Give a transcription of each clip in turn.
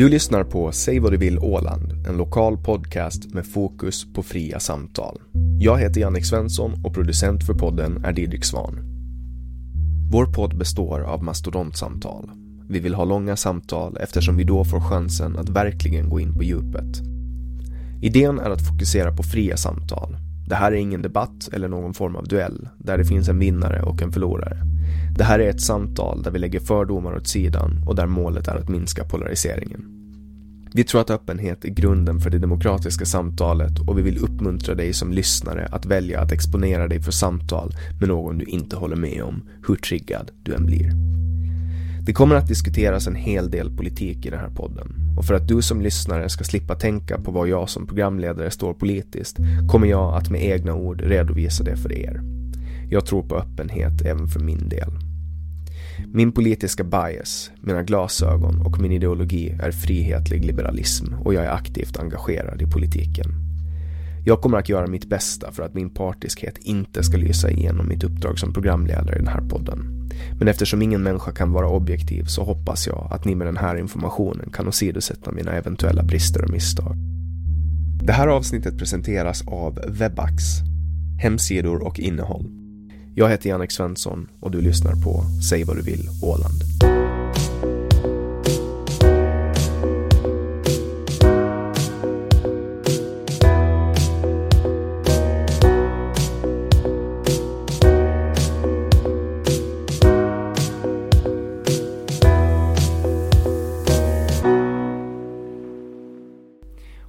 Du lyssnar på Säg vad du vill Åland, en lokal podcast med fokus på fria samtal. Jag heter Jannik Svensson och producent för podden är Didrik Svan. Vår podd består av mastodontsamtal. Vi vill ha långa samtal eftersom vi då får chansen att verkligen gå in på djupet. Idén är att fokusera på fria samtal. Det här är ingen debatt eller någon form av duell där det finns en vinnare och en förlorare. Det här är ett samtal där vi lägger fördomar åt sidan och där målet är att minska polariseringen. Vi tror att öppenhet är grunden för det demokratiska samtalet och vi vill uppmuntra dig som lyssnare att välja att exponera dig för samtal med någon du inte håller med om, hur triggad du än blir. Det kommer att diskuteras en hel del politik i den här podden och för att du som lyssnare ska slippa tänka på vad jag som programledare står politiskt kommer jag att med egna ord redovisa det för er. Jag tror på öppenhet även för min del. Min politiska bias, mina glasögon och min ideologi är frihetlig liberalism och jag är aktivt engagerad i politiken. Jag kommer att göra mitt bästa för att min partiskhet inte ska lysa igenom mitt uppdrag som programledare i den här podden. Men eftersom ingen människa kan vara objektiv så hoppas jag att ni med den här informationen kan åsidosätta mina eventuella brister och misstag. Det här avsnittet presenteras av Webax, hemsidor och innehåll. Jag heter Jannik Svensson och du lyssnar på Säg vad du vill Åland.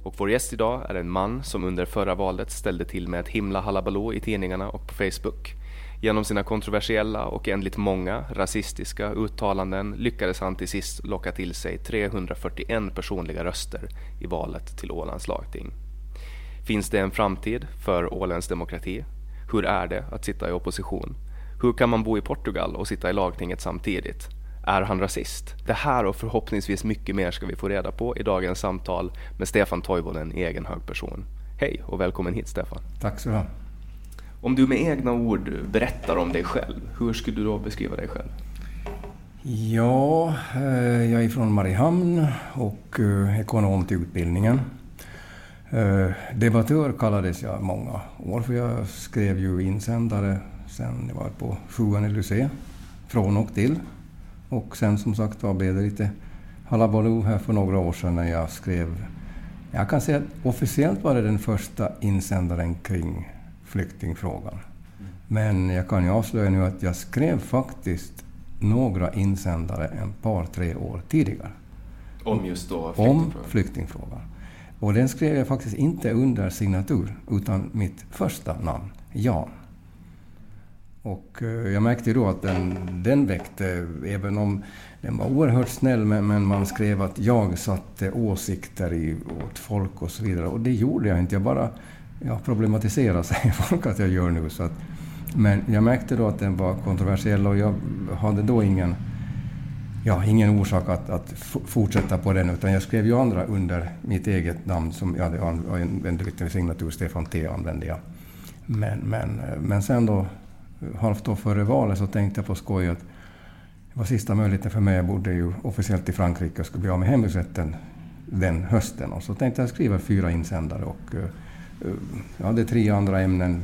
Och vår gäst idag är en man som under förra valet ställde till med ett himla halabaloo i tidningarna och på Facebook. Genom sina kontroversiella och enligt många rasistiska uttalanden lyckades han till sist locka till sig 341 personliga röster i valet till Ålands lagting. Finns det en framtid för Ålands demokrati? Hur är det att sitta i opposition? Hur kan man bo i Portugal och sitta i lagtinget samtidigt? Är han rasist? Det här och förhoppningsvis mycket mer ska vi få reda på i dagens samtal med Stefan Toivonen i egen hög person. Hej och välkommen hit Stefan. Tack så du ha. Om du med egna ord berättar om dig själv, hur skulle du då beskriva dig själv? Ja, eh, jag är från Mariehamn och eh, ekonom till utbildningen. Eh, debattör kallades jag många år, för jag skrev ju insändare sen jag var på sjuan i Lycée, från och till. Och sen som sagt var blev det lite halabaloo här för några år sedan när jag skrev... Jag kan säga att officiellt var det den första insändaren kring flyktingfrågan. Men jag kan ju avslöja nu att jag skrev faktiskt några insändare en par, tre år tidigare. Om just då flyktingfrågan? Om flyktingfrågan. Och den skrev jag faktiskt inte under signatur, utan mitt första namn, Jan. Och eh, jag märkte då att den, den väckte, även om den var oerhört snäll, men, men man skrev att jag satte åsikter i, åt folk och så vidare. Och det gjorde jag inte. Jag bara ja, problematiserar, säger folk att jag gör nu. Så att, men jag märkte då att den var kontroversiell och jag hade då ingen, ja, ingen orsak att, att fortsätta på den, utan jag skrev ju andra under mitt eget namn som jag hade använt en signatur, Stefan T använde jag. Men, men, men sen då, halvt år före valet, så tänkte jag på skoj att det var sista möjligheten för mig. Jag bodde ju officiellt i Frankrike och skulle bli av med hemvisrätten den hösten. Och så tänkte jag skriva fyra insändare och uh, jag hade tre andra ämnen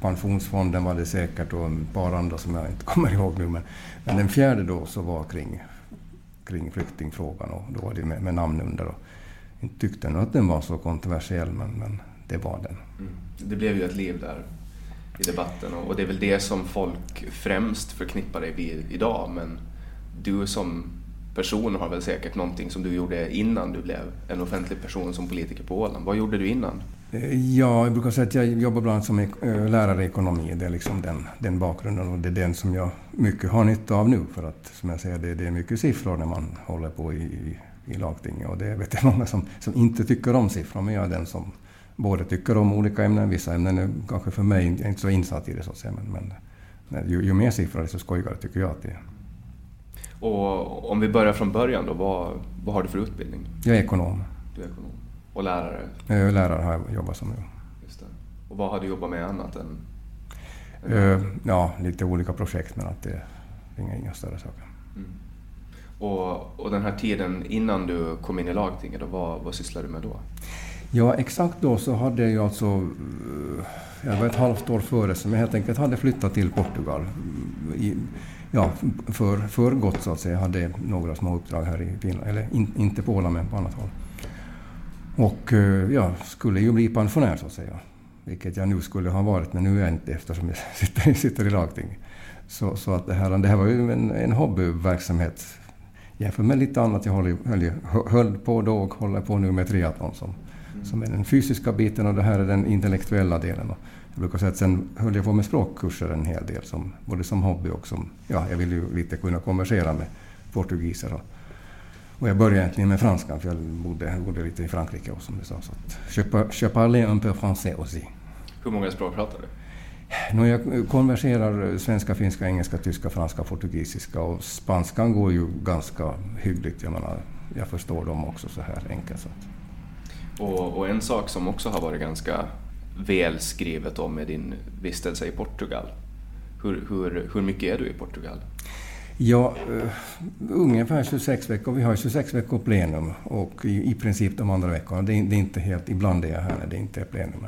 pensionsfonden var det säkert och ett par andra som jag inte kommer ihåg nu. Men, men den fjärde då så var kring, kring flyktingfrågan och då var det med, med namn under. Och inte tyckte nog att den var så kontroversiell men, men det var den. Mm. Det blev ju ett liv där i debatten och det är väl det som folk främst förknippar dig vid idag men du som person har väl säkert någonting som du gjorde innan du blev en offentlig person som politiker på Åland. Vad gjorde du innan? Eh, ja, jag brukar säga att jag jobbar bland annat som eh, lärare i ekonomi. Det är liksom den, den bakgrunden och det är den som jag mycket har nytta av nu. För att som jag säger, det, det är mycket siffror när man håller på i, i, i lagtinget. Och det vet jag många som, som inte tycker om siffror, men jag är den som både tycker om olika ämnen. Vissa ämnen är kanske för mig inte så insatt i det så att säga. Men, men ju, ju mer siffror desto skojigare tycker jag att det är. Och om vi börjar från början då, vad, vad har du för utbildning? Jag är ekonom. Du är ekonom. Och lärare? Jag lärare har jag jobbat som. Just det. Och vad har du jobbat med annat än? Uh, ja, lite olika projekt men att det är inga, inga större saker. Mm. Och, och den här tiden innan du kom in i lagtinget, vad, vad sysslade du med då? Ja, exakt då så hade jag alltså, eh, jag var ett halvt år före, som jag helt enkelt hade flyttat till Portugal. I, ja, för, för gott så att säga. Jag hade några små uppdrag här i Finland, eller in, inte på Åland men på annat håll. Och eh, ja, skulle ju bli pensionär så att säga. Vilket jag nu skulle ha varit, men nu är jag inte eftersom jag sitter, sitter i lagting. Så, så att det, här, det här var ju en, en hobbyverksamhet jämfört med lite annat jag höll, höll, höll på då och håller på nu med triathlon som, som är den fysiska biten och det här är den intellektuella delen. Jag brukar säga att sen höll jag på med språkkurser en hel del, som, både som hobby och som... Ja, jag ville ju lite kunna konversera med portugiser. Och, och jag började egentligen med franska, för jag bodde, bodde lite i Frankrike också, som du sa. Så att, je, je parlais un peu français aussi. Hur många språk pratar du? No, jag konverserar svenska, finska, engelska, tyska, franska, portugisiska och spanskan går ju ganska hyggligt. Jag menar, jag förstår dem också så här enkelt. Så. Och, och, en sak som också har varit ganska välskrivet om är din vistelse i Portugal. Hur, hur, hur mycket är du i Portugal? Ja, uh, ungefär 26 veckor. Vi har 26 veckor plenum och i, i princip de andra veckorna. Det är, det är, inte helt, ibland är jag här när det inte är plenum.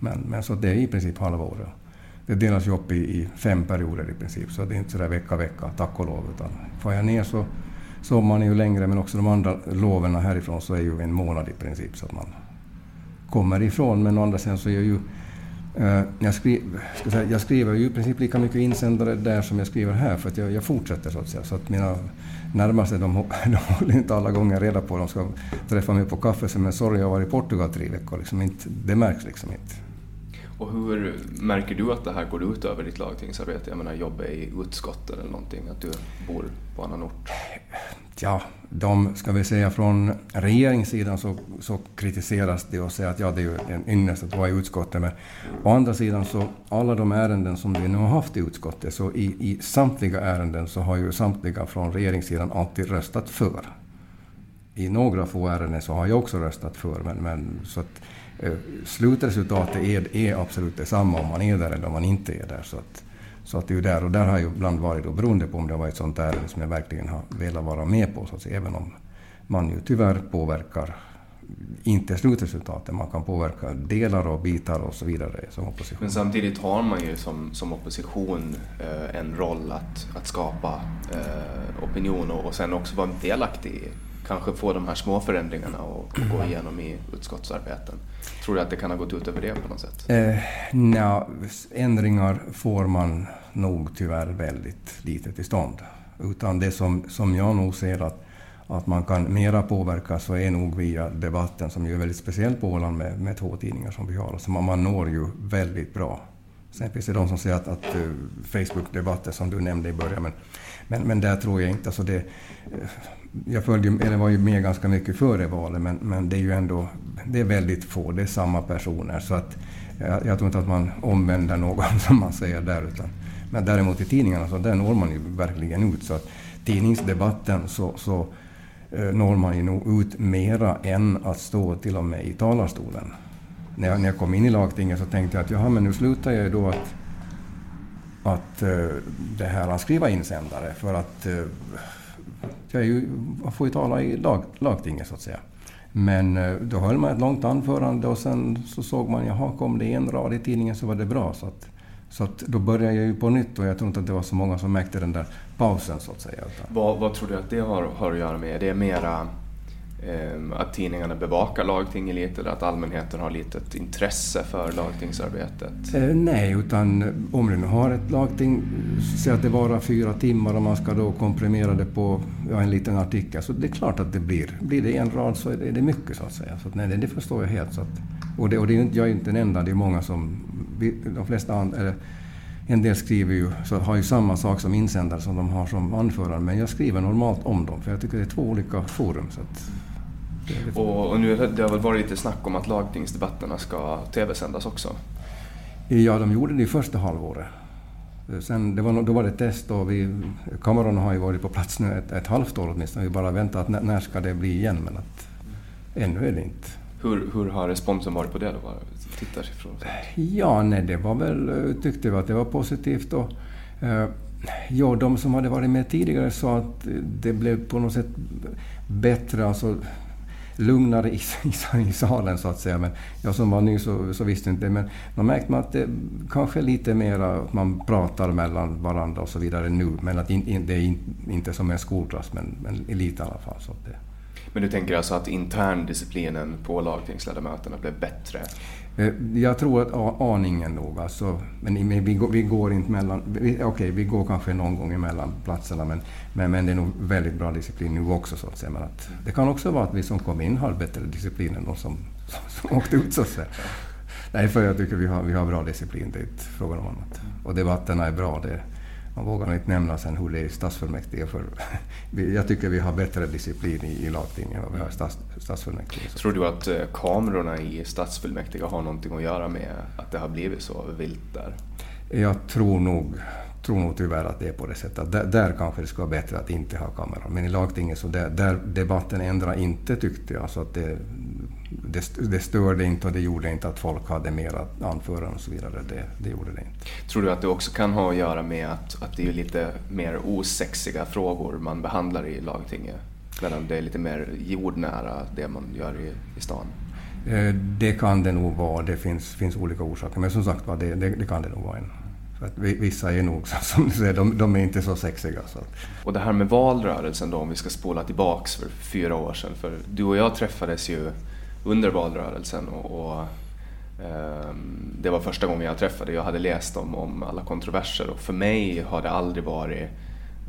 Men, men så det är i princip halva året. Det delas ju upp i, i, fem perioder i princip, så det är inte sådär vecka vecka, tack och lov. Utan får jag ner så sommaren är ju längre, men också de andra loven härifrån så är ju en månad i princip så att man kommer ifrån. Men å andra sidan så är jag ju... Eh, jag, skri, säga, jag skriver ju i princip lika mycket insändare där som jag skriver här, för att jag, jag fortsätter så att säga. Så att mina närmaste, de, de håller inte alla gånger reda på, de ska träffa mig på kaffe, men sorry, jag har varit i Portugal tre veckor. Liksom inte, det märks liksom inte. Och hur märker du att det här går ut över ditt lagtingsarbete? Jag menar jobba i utskottet eller någonting, att du bor på annan ort? Ja, de, ska vi säga från regeringssidan så, så kritiseras det och säger att ja, det är ju en ynnest att vara i utskottet. Men å andra sidan så alla de ärenden som vi nu har haft i utskottet, så i, i samtliga ärenden så har ju samtliga från regeringssidan alltid röstat för. I några få ärenden så har jag också röstat för, men, men så att Eh, slutresultatet är, är absolut detsamma om man är där eller om man inte är där. Så att, så att det är där, och där har ju ibland varit då, beroende på om det har varit ett sånt ärende som jag verkligen har velat vara med på, så att säga, även om man ju tyvärr påverkar inte slutresultatet, man kan påverka delar och bitar och så vidare som opposition. Men samtidigt har man ju som, som opposition eh, en roll att, att skapa eh, opinion och, och sen också vara delaktig i kanske få de här små förändringarna att gå igenom i utskottsarbeten. Tror du att det kan ha gått ut över det på något sätt? Eh, nja, ändringar får man nog tyvärr väldigt lite till stånd. Utan det som, som jag nog ser att, att man kan mera påverka så är nog via debatten som ju är väldigt speciell på Åland med, med två tidningar som vi har. Alltså man, man når ju väldigt bra. Sen finns det de som säger att, att uh, Facebook-debatten som du nämnde i början, men, men, men där tror jag inte... Alltså det, uh, jag följde, eller var ju med ganska mycket före valet, men, men det är ju ändå det är väldigt få, det är samma personer. Så att, jag, jag tror inte att man omvänder någon, som man säger där. Utan, men däremot i tidningarna, så där når man ju verkligen ut. Så att tidningsdebatten så, så eh, når man ju nog ut mera än att stå till och med i talarstolen. När jag, när jag kom in i lagtinget så tänkte jag att jaha, men nu slutar jag ju då att, att eh, det här att skriva insändare för att eh, jag, ju, får ju tala i lag, lagtinget så att säga. Men eh, då höll man ett långt anförande och sen så såg man, jaha, kom det en rad i tidningen så var det bra. Så att, så att då började jag ju på nytt och jag tror inte att det var så många som märkte den där pausen så att säga. Vad, vad tror du att det har, har att göra med? Är mera Ehm, att tidningarna bevakar lagtinget lite eller att allmänheten har lite ett intresse för lagtingsarbetet? Eh, nej, utan om du nu har ett lagting, säg att det varar fyra timmar och man ska då komprimera det på ja, en liten artikel, så det är klart att det blir. Blir det en rad så är det, är det mycket så att säga. Så att, nej, det förstår jag helt. Så att, och det, och det är, jag är inte den enda, det är många som de flesta andra, en del skriver ju, så har ju samma sak som insändare som de har som anförare, men jag skriver normalt om dem, för jag tycker det är två olika forum. Så och, och, nu det har väl varit lite snack om att lagtingsdebatterna ska tv-sändas också? Ja, de gjorde det i första halvåret. Sen, det var, då var det test och vi, kamerorna har ju varit på plats nu ett, ett halvt år åtminstone. Vi bara väntar att när, när ska det bli igen, men att ännu är det inte. Hur, hur har responsen varit på det då? Tittarsiffror? Ja, nej, det var väl, tyckte vi att det var positivt. Och, eh, ja, de som hade varit med tidigare sa att det blev på något sätt bättre, alltså lugnare i, i, i salen så att säga. Men jag som var ny så, så visste inte det. Men då märkte man att det kanske lite mer att man pratar mellan varandra och så vidare nu. Men att in, in, det är in, inte som en skolklass, men, men lite i alla fall. Så det. Men du tänker alltså att interndisciplinen på lagtingsledamöterna blev bättre? Eh, jag tror att aningen nog. Alltså, men vi, går, vi går inte mellan... Okej, okay, vi går kanske någon gång emellan platserna men, men, men det är nog väldigt bra disciplin nu också. Så att säga. Men att, det kan också vara att vi som kom in har bättre disciplin än de som, som, som åkte ut. Så att säga. Nej, för jag tycker vi har, vi har bra disciplin. Det är inte frågan om annat. Och debatterna är bra. Det, man vågar inte nämna sen hur det är i stadsfullmäktige. För jag tycker vi har bättre disciplin i, i lagtinget än vi har i stads, stadsfullmäktige. Tror du att eh, kamerorna i stadsfullmäktige har någonting att göra med att det har blivit så vilt där? Jag tror nog, tror nog tyvärr att det är på det sättet. Där, där kanske det skulle vara bättre att inte ha kameror. Men i lagtinget så där, där debatten ändrar inte tyckte jag. Så att det, det, det störde inte och det gjorde inte att folk hade mer anföranden och så vidare. Det, det gjorde det inte. Tror du att det också kan ha att göra med att, att det är lite mer osexiga frågor man behandlar i lagtinget? Medan det är lite mer jordnära det man gör i, i stan? Eh, det kan det nog vara. Det finns, finns olika orsaker. Men som sagt var, det, det, det, kan det nog vara. En. För att vissa är nog, som du säger, de, de är inte så sexiga. Så. Och det här med valrörelsen då, om vi ska spola tillbaks för fyra år sedan. För du och jag träffades ju under valrörelsen och, och eh, det var första gången jag träffade. Jag hade läst om, om alla kontroverser och för mig har det aldrig varit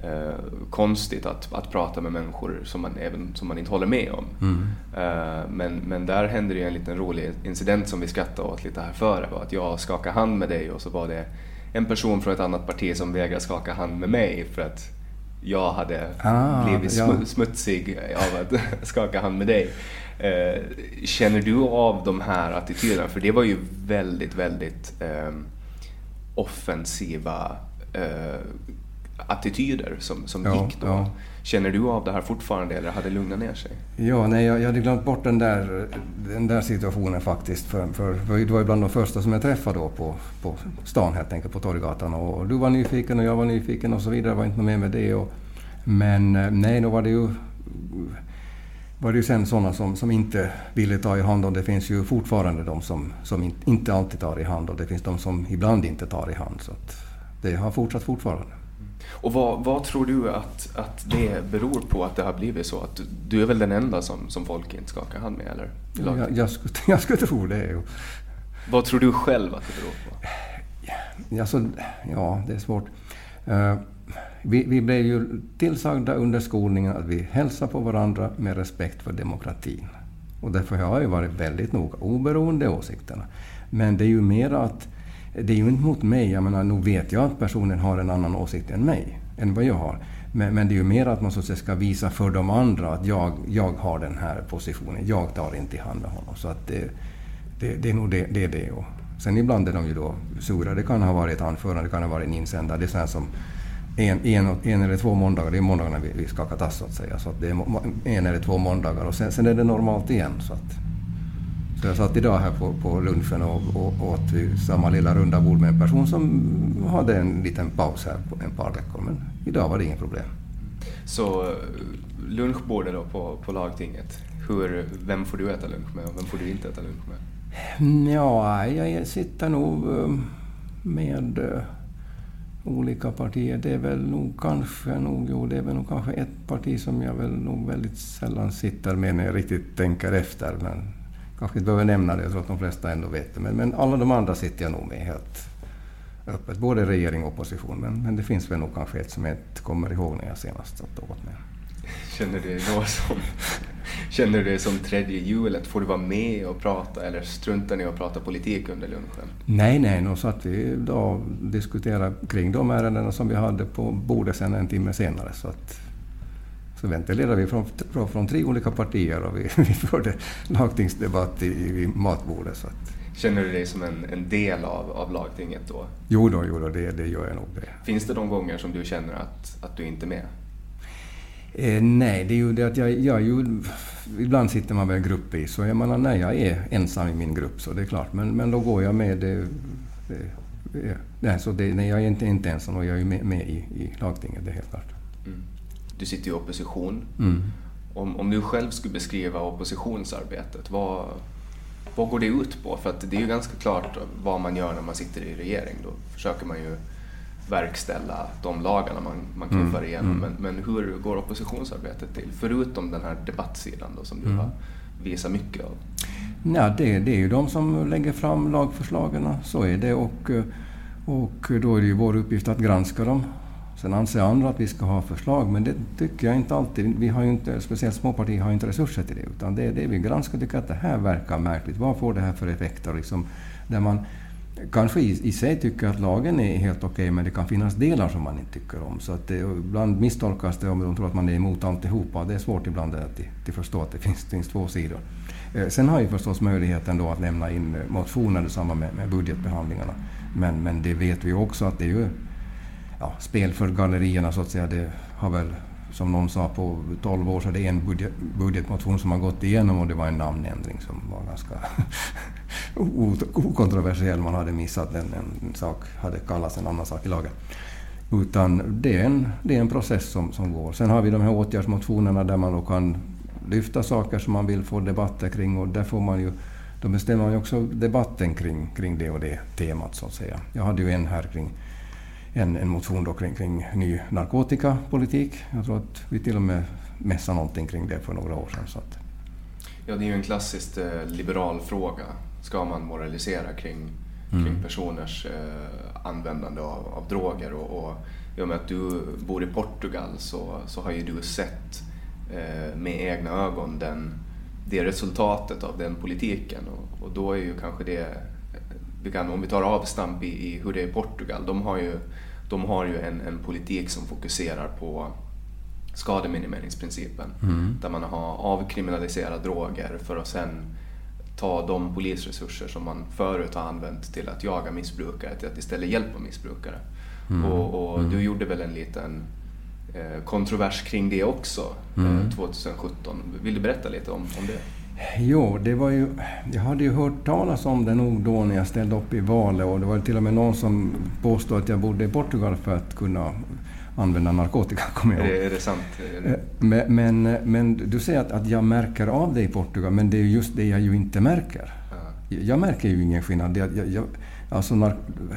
eh, konstigt att, att prata med människor som man, även, som man inte håller med om. Mm. Eh, men, men där hände det en liten rolig incident som vi skrattade åt lite här före. Var att jag skakade hand med dig och så var det en person från ett annat parti som vägrade skaka hand med mig för att jag hade ah, blivit ja. smutsig av att skaka hand med dig. Eh, känner du av de här attityderna? För det var ju väldigt, väldigt eh, offensiva eh, attityder som, som ja, gick då. Ja. Känner du av det här fortfarande eller hade det lugnat ner sig? Ja, nej, jag, jag hade glömt bort den där, den där situationen faktiskt. För, för, det var ju bland de första som jag träffade då på, på stan helt enkelt, på Torggatan. Och du var nyfiken och jag var nyfiken och så vidare. Det var inte något mer med det. Och, men eh, nej, då var det ju var det ju sen sådana som, som inte ville ta i hand och det finns ju fortfarande de som, som inte alltid tar i hand och det finns de som ibland inte tar i hand. Så det har fortsatt fortfarande. Och vad, vad, tror du att, att det beror på att det har blivit så? Att du är väl den enda som, som folk inte skakar hand med, eller? Jag, jag, skulle, jag skulle tro det. Vad tror du själv att det beror på? Alltså, ja, det är svårt. Uh, vi, vi blev ju tillsagda under skolningen att vi hälsar på varandra med respekt för demokratin. Och därför har jag ju varit väldigt noga, oberoende åsikterna. Men det är ju mer att, det är ju inte mot mig, jag menar, nog vet jag att personen har en annan åsikt än mig, än vad jag har. Men, men det är ju mer att man så att säga ska visa för de andra att jag, jag har den här positionen, jag tar inte i hand med honom. Så att det, det, det är nog det. det, är det. Och sen ibland är de ju då sura, det kan ha varit ett anförande, det kan ha varit en insändare, det är sånt som en, en, en eller två måndagar, det är måndagarna vi, vi skakar tass så att säga. Så att det är en eller två måndagar och sen, sen är det normalt igen. Så, att, så jag satt idag här på, på lunchen och, och åt samma lilla runda bord med en person som hade en liten paus här på ett par veckor. Men idag var det inget problem. Så eh, lunchbordet då på, på lagtinget, hur, vem får du äta lunch med och vem får du inte äta lunch med? Ja, jag sitter nog eh, med eh, olika partier. Det är väl nog kanske, nog, jo, det är väl nog kanske ett parti som jag väl nog väldigt sällan sitter med när jag riktigt tänker efter. Men kanske inte behöver nämna det, jag tror att de flesta ändå vet det. Men, men alla de andra sitter jag nog med helt öppet. Både regering och opposition. Men, men det finns väl nog kanske ett som jag inte kommer ihåg när jag senast satt åt med. Känner du dig då som, känner du dig som tredje hjulet? Får du vara med och prata eller struntar ni och prata politik under lunchen? Nej, nej, nu satt vi då diskuterade kring de ärendena som vi hade på bordet sen en timme senare. Så, att, så ventilerade vi från, från, från tre olika partier och vi, vi förde lagtingsdebatt i, i matbordet. Så att, Känner du dig som en, en del av, av lagtinget då? Jo då, jo då det, det gör jag nog. Det. Finns det de gånger som du känner att, att du inte är med? Eh, nej, det är ju det att jag, jag ju, ibland sitter man väl gruppvis, så jag menar när jag är ensam i min grupp så det är klart, men, men då går jag med. Det, det, nej, så det, nej, jag är inte, inte ensam och jag är med, med i, i lagtinget, det är helt klart. Mm. Du sitter i opposition. Mm. Om, om du själv skulle beskriva oppositionsarbetet, vad, vad går det ut på? För att det är ju ganska klart vad man gör när man sitter i regering. Då försöker man ju verkställa de lagarna man, man knuffar mm. igenom. Mm. Men, men hur går oppositionsarbetet till? Förutom den här debattsidan då, som du mm. har visat mycket av. Ja, det, det är ju de som lägger fram lagförslagen, så är det. Och, och då är det ju vår uppgift att granska dem. Sen anser andra att vi ska ha förslag, men det tycker jag inte alltid. Vi har inte, speciellt små partier har inte resurser till det. Utan det är det vi granskar och tycker att det här verkar märkligt. Vad får det här för effekter? Liksom, där man kanske i, i sig tycker att lagen är helt okej, okay, men det kan finnas delar som man inte tycker om. Så att det, ibland misstolkas det om de tror att man är emot alltihopa. Det är svårt ibland att, att förstå att det finns, finns två sidor. Eh, sen har ju förstås möjligheten då att lämna in eh, motioner i samband med, med budgetbehandlingarna. Men, men det vet vi också att det är ju ja, spel för gallerierna så att säga. Det har väl, som någon sa, på 12 år så är det en budget, budgetmotion som har gått igenom och det var en namnändring som var ganska okontroversiell. Man hade missat en, en sak, hade kallats en annan sak i lagen. Utan det är en, det är en process som, som går. Sen har vi de här åtgärdsmotionerna där man då kan lyfta saker som man vill få debatter kring och där får man ju då bestämmer man ju också debatten kring, kring det och det temat så att säga. Jag hade ju en här kring en, en motion då kring, kring ny narkotikapolitik. Jag tror att vi till och med mässade någonting kring det för några år sedan. Så att. Ja, det är ju en klassisk eh, liberal fråga. Ska man moralisera kring, mm. kring personers eh, användande av, av droger? Och, och i och med att du bor i Portugal så, så har ju du sett eh, med egna ögon den, det resultatet av den politiken. Och, och då är ju kanske det vi kan, om vi tar avstamp i, i hur det är i Portugal, de har ju, de har ju en, en politik som fokuserar på skademinimeringsprincipen. Mm. Där man har avkriminaliserat droger för att sen ta de polisresurser som man förut har använt till att jaga missbrukare till att istället hjälpa missbrukare. Mm. Och, och mm. du gjorde väl en liten eh, kontrovers kring det också eh, 2017. Mm. Vill du berätta lite om, om det? Jo, det var ju, jag hade ju hört talas om det nog då när jag ställde upp i valet och det var till och med någon som påstod att jag bodde i Portugal för att kunna använda narkotika. Kommer jag är, är det sant? Eh, men, men, men, du säger att, att jag märker av det i Portugal, men det är just det jag ju inte märker. Ja. Jag märker ju ingen skillnad. Jag, jag, alltså,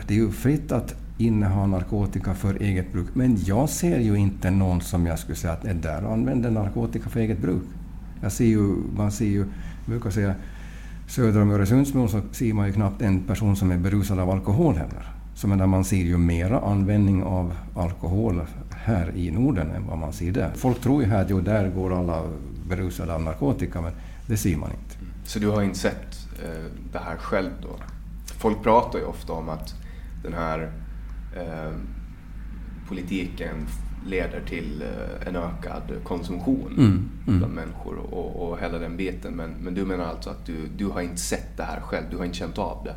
det är ju fritt att inneha narkotika för eget bruk, men jag ser ju inte någon som jag skulle säga att är där och använder narkotika för eget bruk. Jag ser ju, man ser ju, jag brukar säga, söder om Öresundsbron så ser man ju knappt en person som är berusad av alkohol heller. Så menar, man ser ju mera användning av alkohol här i Norden än vad man ser där. Folk tror ju här att jo, där går alla berusade av narkotika, men det ser man inte. Mm. Så du har inte sett eh, det här själv då? Folk pratar ju ofta om att den här eh, politiken leder till eh, en ökad konsumtion mm, mm. bland människor och, och hela den biten. Men, men du menar alltså att du, du har inte sett det här själv? Du har inte känt av det?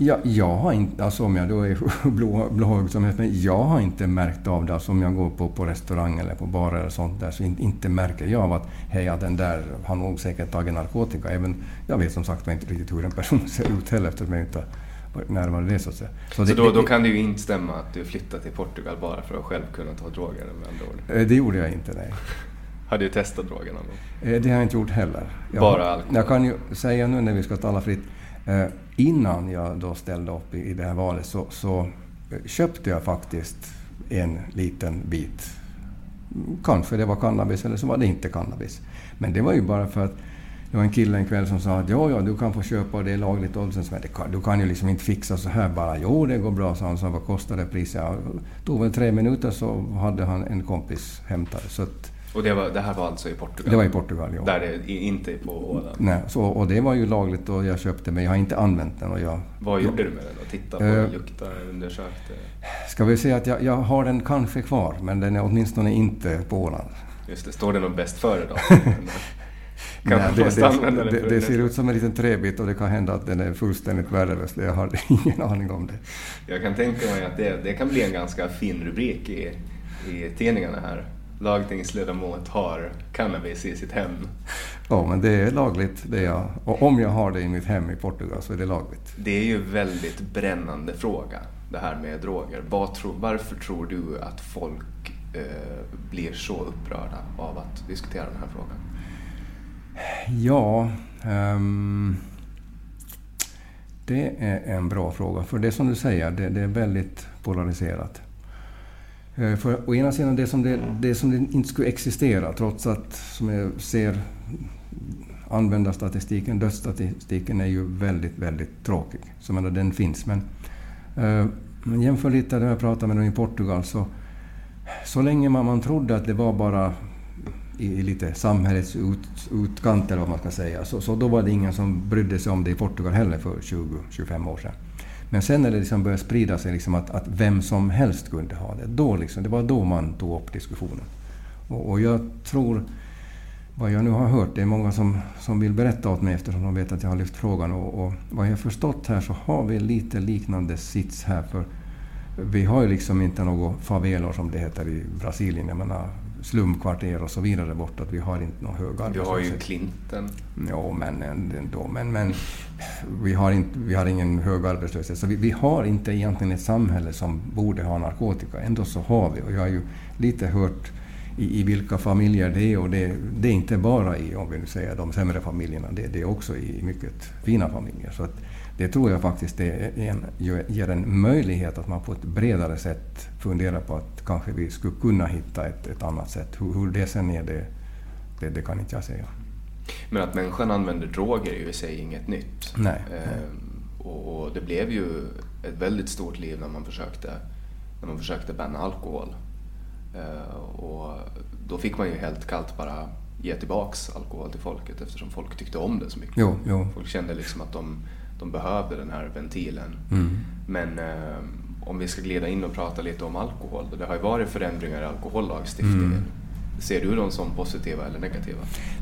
Ja, jag har inte, alltså om jag då är blåögd som helst, men jag har inte märkt av det. Alltså om jag går på, på restaurang eller på bar eller sånt där så inte, inte märker jag av att hej, den där har nog säkert tagit narkotika. Även, jag vet som sagt inte riktigt hur en person ser ut heller eftersom jag inte närmare det så att säga. Så, så det, då, då, kan det ju inte stämma att du flyttade till Portugal bara för att själv kunna ta droger med andra ord? Eh, det gjorde jag inte, nej. Har du testat droger någon gång? Eh, det har jag inte gjort heller. Jag bara alkohol? Jag kan ju säga nu när vi ska tala fritt Eh, innan jag då ställde upp i, det här valet så, så köpte jag faktiskt en liten bit. Kanske det var cannabis eller så var det inte cannabis. Men det var ju bara för att det var en kille en kväll som sa att ja, ja, du kan få köpa och det är lagligt. Men du kan ju liksom inte fixa så här bara. Jo, det går bra, sa han. Så vad kostar det priset? Ja, tog väl tre minuter så hade han en kompis hämtade. Så att, och det, var, det, här var alltså i Portugal? Det var i Portugal, ja. Där det inte är på Åland? Nej, så, och det var ju lagligt och jag köpte men jag har inte använt den. Och jag, Vad gjorde du med den då? Tittade på äh, den, luktade, undersökte? Ska vi säga att jag, jag, har den kanske kvar, men den är åtminstone inte på Åland. Just det, står det någon bäst före då? Nej, det, det, det, det, ser ut som en liten träbit och det kan hända att den är fullständigt värdelös. Jag har ingen aning om det. Jag kan tänka mig att det, det kan bli en ganska fin rubrik i, i tidningarna här lagtingsledamot har cannabis i sitt hem. Ja, men det är lagligt. Det är jag. Och om jag har det i mitt hem i Portugal så är det lagligt. Det är ju en väldigt brännande fråga, det här med droger. Varför tror du att folk eh, blir så upprörda av att diskutera den här frågan? Ja, um, det är en bra fråga. För det som du säger, det, det är väldigt polariserat. Eh, för å ena sidan det som det, det som det inte skulle existera trots att, som jag ser, användarstatistiken, dödsstatistiken är ju väldigt, väldigt tråkig. Så menar, den finns. Men, eh, men jämför lite när jag pratade med dem i Portugal så, så länge man, man trodde att det var bara i, lite samhällets ut, utkant eller vad man ska säga, så, så då var det ingen som brydde sig om det i Portugal heller för 20-25 år sedan. Men sen när det liksom började sprida sig liksom att, att vem som helst kunde ha det, då liksom, det var då man tog upp diskussionen. Och, och, jag tror, vad jag nu har hört, det är många som, som vill berätta åt mig eftersom de vet att jag har lyft frågan. Och, och vad jag har förstått här så har vi lite liknande sits här. för vi har ju liksom inte några favelor som det heter i Brasilien. Jag menar, slumkvarter och så vidare borta. Vi har inte någon hög arbetslöshet. Vi har ju Clinton. Jo, men ändå. Men, men vi, har inte, vi har ingen hög arbetslöshet. Så vi, vi, har inte egentligen ett samhälle som borde ha narkotika. Ändå så har vi. Och jag har ju lite hört i, i vilka familjer det är. Och det, det, är inte bara i, om vi nu säger de sämre familjerna. Det, det är också i mycket fina familjer. Så att, det tror jag faktiskt det en, ger en möjlighet att man på ett bredare sätt funderar på att kanske vi skulle kunna hitta ett, ett annat sätt. Hur, hur det sen är, det, det, det, kan inte jag säga. Men att människan använder droger är ju i sig inget nytt. Nej. Ehm, och, och, det blev ju ett väldigt stort liv när man försökte, när man försökte banna alkohol. Ehm, och då fick man ju helt kallt bara ge tillbaks alkohol till folket eftersom folk tyckte om det så mycket. Jo, jo. Folk kände liksom att de de behövde den här ventilen. Mm. Men eh, om vi ska glida in och prata lite om alkohol, det har ju varit förändringar i alkohollagstiftningen. Mm. Ser du dem som positiva eller negativa?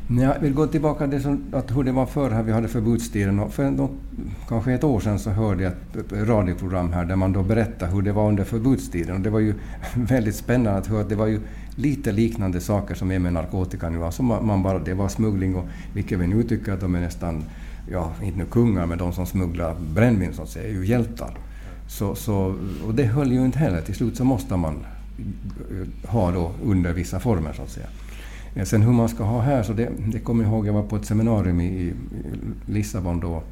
Jag vill gå tillbaka till som, att hur det var förr, här vi hade förbudstiden. för då, kanske ett år sedan så hörde jag ett radioprogram här där man då berättade hur det var under förbudstiden. Och det var ju väldigt spännande att höra att det var ju lite liknande saker som är med narkotika nu. Alltså man bara, det var smuggling och vilket vi nu tycker att de är nästan ja, inte nu kungar, men de som smugglar brännvin så att säga, är ju hjältar. Så, så, och det höll ju inte heller. Till slut så måste man eh, ha då under vissa former så att säga. Eh, sen hur man ska ha här, så det, det kommer jag ihåg, jag var på ett seminarium i, i Lissabon då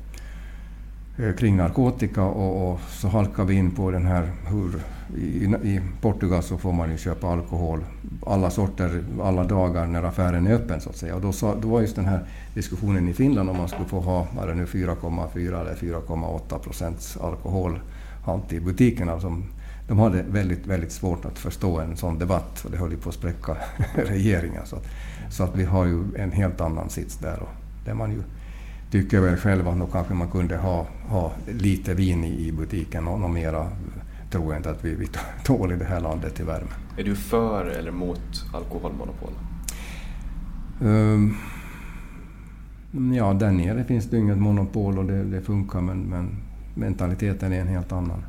eh, kring narkotika och, och, så halkade vi in på den här hur i, i, Portugal så får man ju köpa alkohol alla sorter, alla dagar när affären är öppen så att säga. Och då, sa, då var just den här diskussionen i Finland om man skulle få ha, var det nu 4,4 eller 4,8 procents alkoholhalt i butikerna. Alltså, de hade väldigt, väldigt svårt att förstå en sån debatt och det höll ju på att spräcka regeringen. Så att, så att vi har ju en helt annan sits där. Och där man ju tycker väl själv att då kanske man kunde ha, ha lite vin i, i butiken och något mera tror jag inte att vi, vi tål i det här landet tyvärr. Är du för eller mot alkoholmonopol? Um, ja, där nere finns det inget monopol och det, det funkar men, men, mentaliteten är en helt annan.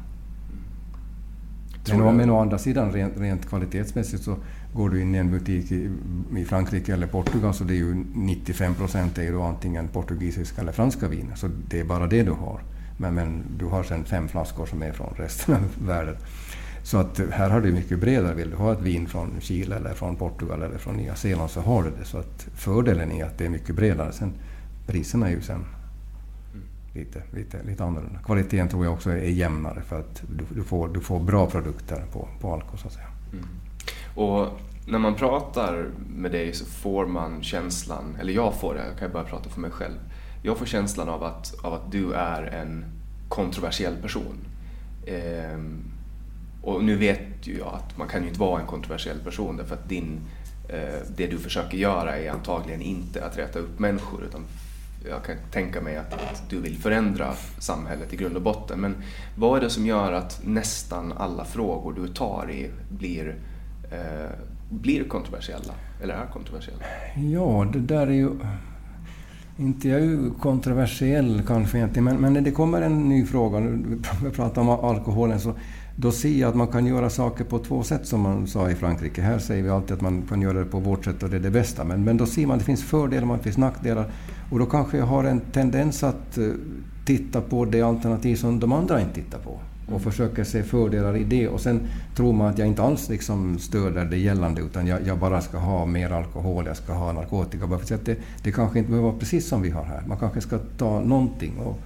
Men, men å andra sidan rent, rent kvalitetsmässigt så går du in i en butik i, i Frankrike eller Portugal så det är ju 95 procent är ju antingen portugisiska eller franska viner. Så det är bara det du har. Men, men du har sen fem flaskor som är från resten av världen. Så att eh, här har du mycket bredare. Vill du ha ett vin från Chile eller från Portugal eller från Nya Zeeland så har du det. Så att fördelen är att det är mycket bredare. Sen priserna är ju sen lite, lite, lite annorlunda. Kvaliteten tror jag också är jämnare för att du, du, får, du får bra produkter på, på Alko så att säga. Mm. Och när man pratar med dig så får man känslan, eller jag får det, jag kan bara prata för mig själv. Jag får känslan av att, av att du är en kontroversiell person. Ehm, och nu vet ju jag att man kan ju inte vara en kontroversiell person därför att din, eh, det du försöker göra är antagligen inte att rätta upp människor utan jag kan tänka mig att, att, du vill förändra samhället i grund och botten. Men vad är det som gör att nästan alla frågor du tar i blir, eh, blir kontroversiella? Eller är kontroversiella? Ja, det där är ju... Inte jag är kontroversiell kanske egentligen, men, men när det kommer en ny fråga, vi pratar om alkoholen, så då ser jag att man kan göra saker på två sätt som man sa i Frankrike. Här säger vi alltid att man kan göra det på vårt sätt och det är det bästa. Men, men då ser man att det finns fördelar och det finns nackdelar. Och då kanske jag har en tendens att eh, titta på det alternativ som de andra inte tittar på. Och försöker se fördelar i det. Och sen tror man att jag inte alls liksom stöder det gällande utan jag, jag, bara ska ha mer alkohol, jag ska ha narkotika. Bara för att det, det kanske inte behöver vara precis som vi har här. Man kanske ska ta någonting. Och,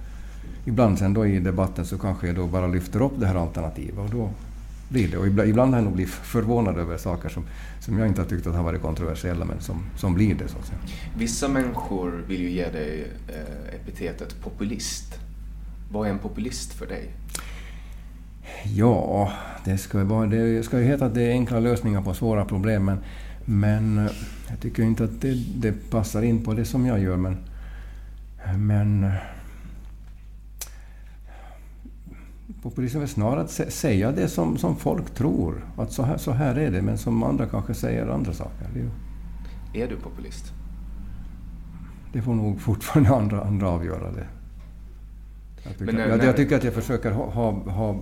ibland sen då i debatten så kanske jag då bara lyfter upp det här alternativet och då blir det. Och ibland, har jag nog blivit förvånad över saker som, som jag inte har tyckt att har varit kontroversiella men som, som blir det. Så att säga. Vissa människor vill ju ge dig eh, epitetet populist. Vad är en populist för dig? Ja, det ska, ju vara, det ska ju heta att det är enkla lösningar på svåra problem men, men eh, jag tycker inte att det, det passar in på det som jag gör. Men, men populism är snarare att säga det som, som folk tror. Att så här, så här är det, men som andra kanske säger andra saker. Är du populist? Det får nog fortfarande andra, andra avgöra det. Jag tycker, när, jag, jag, tycker att jag försöker ha, ha, ha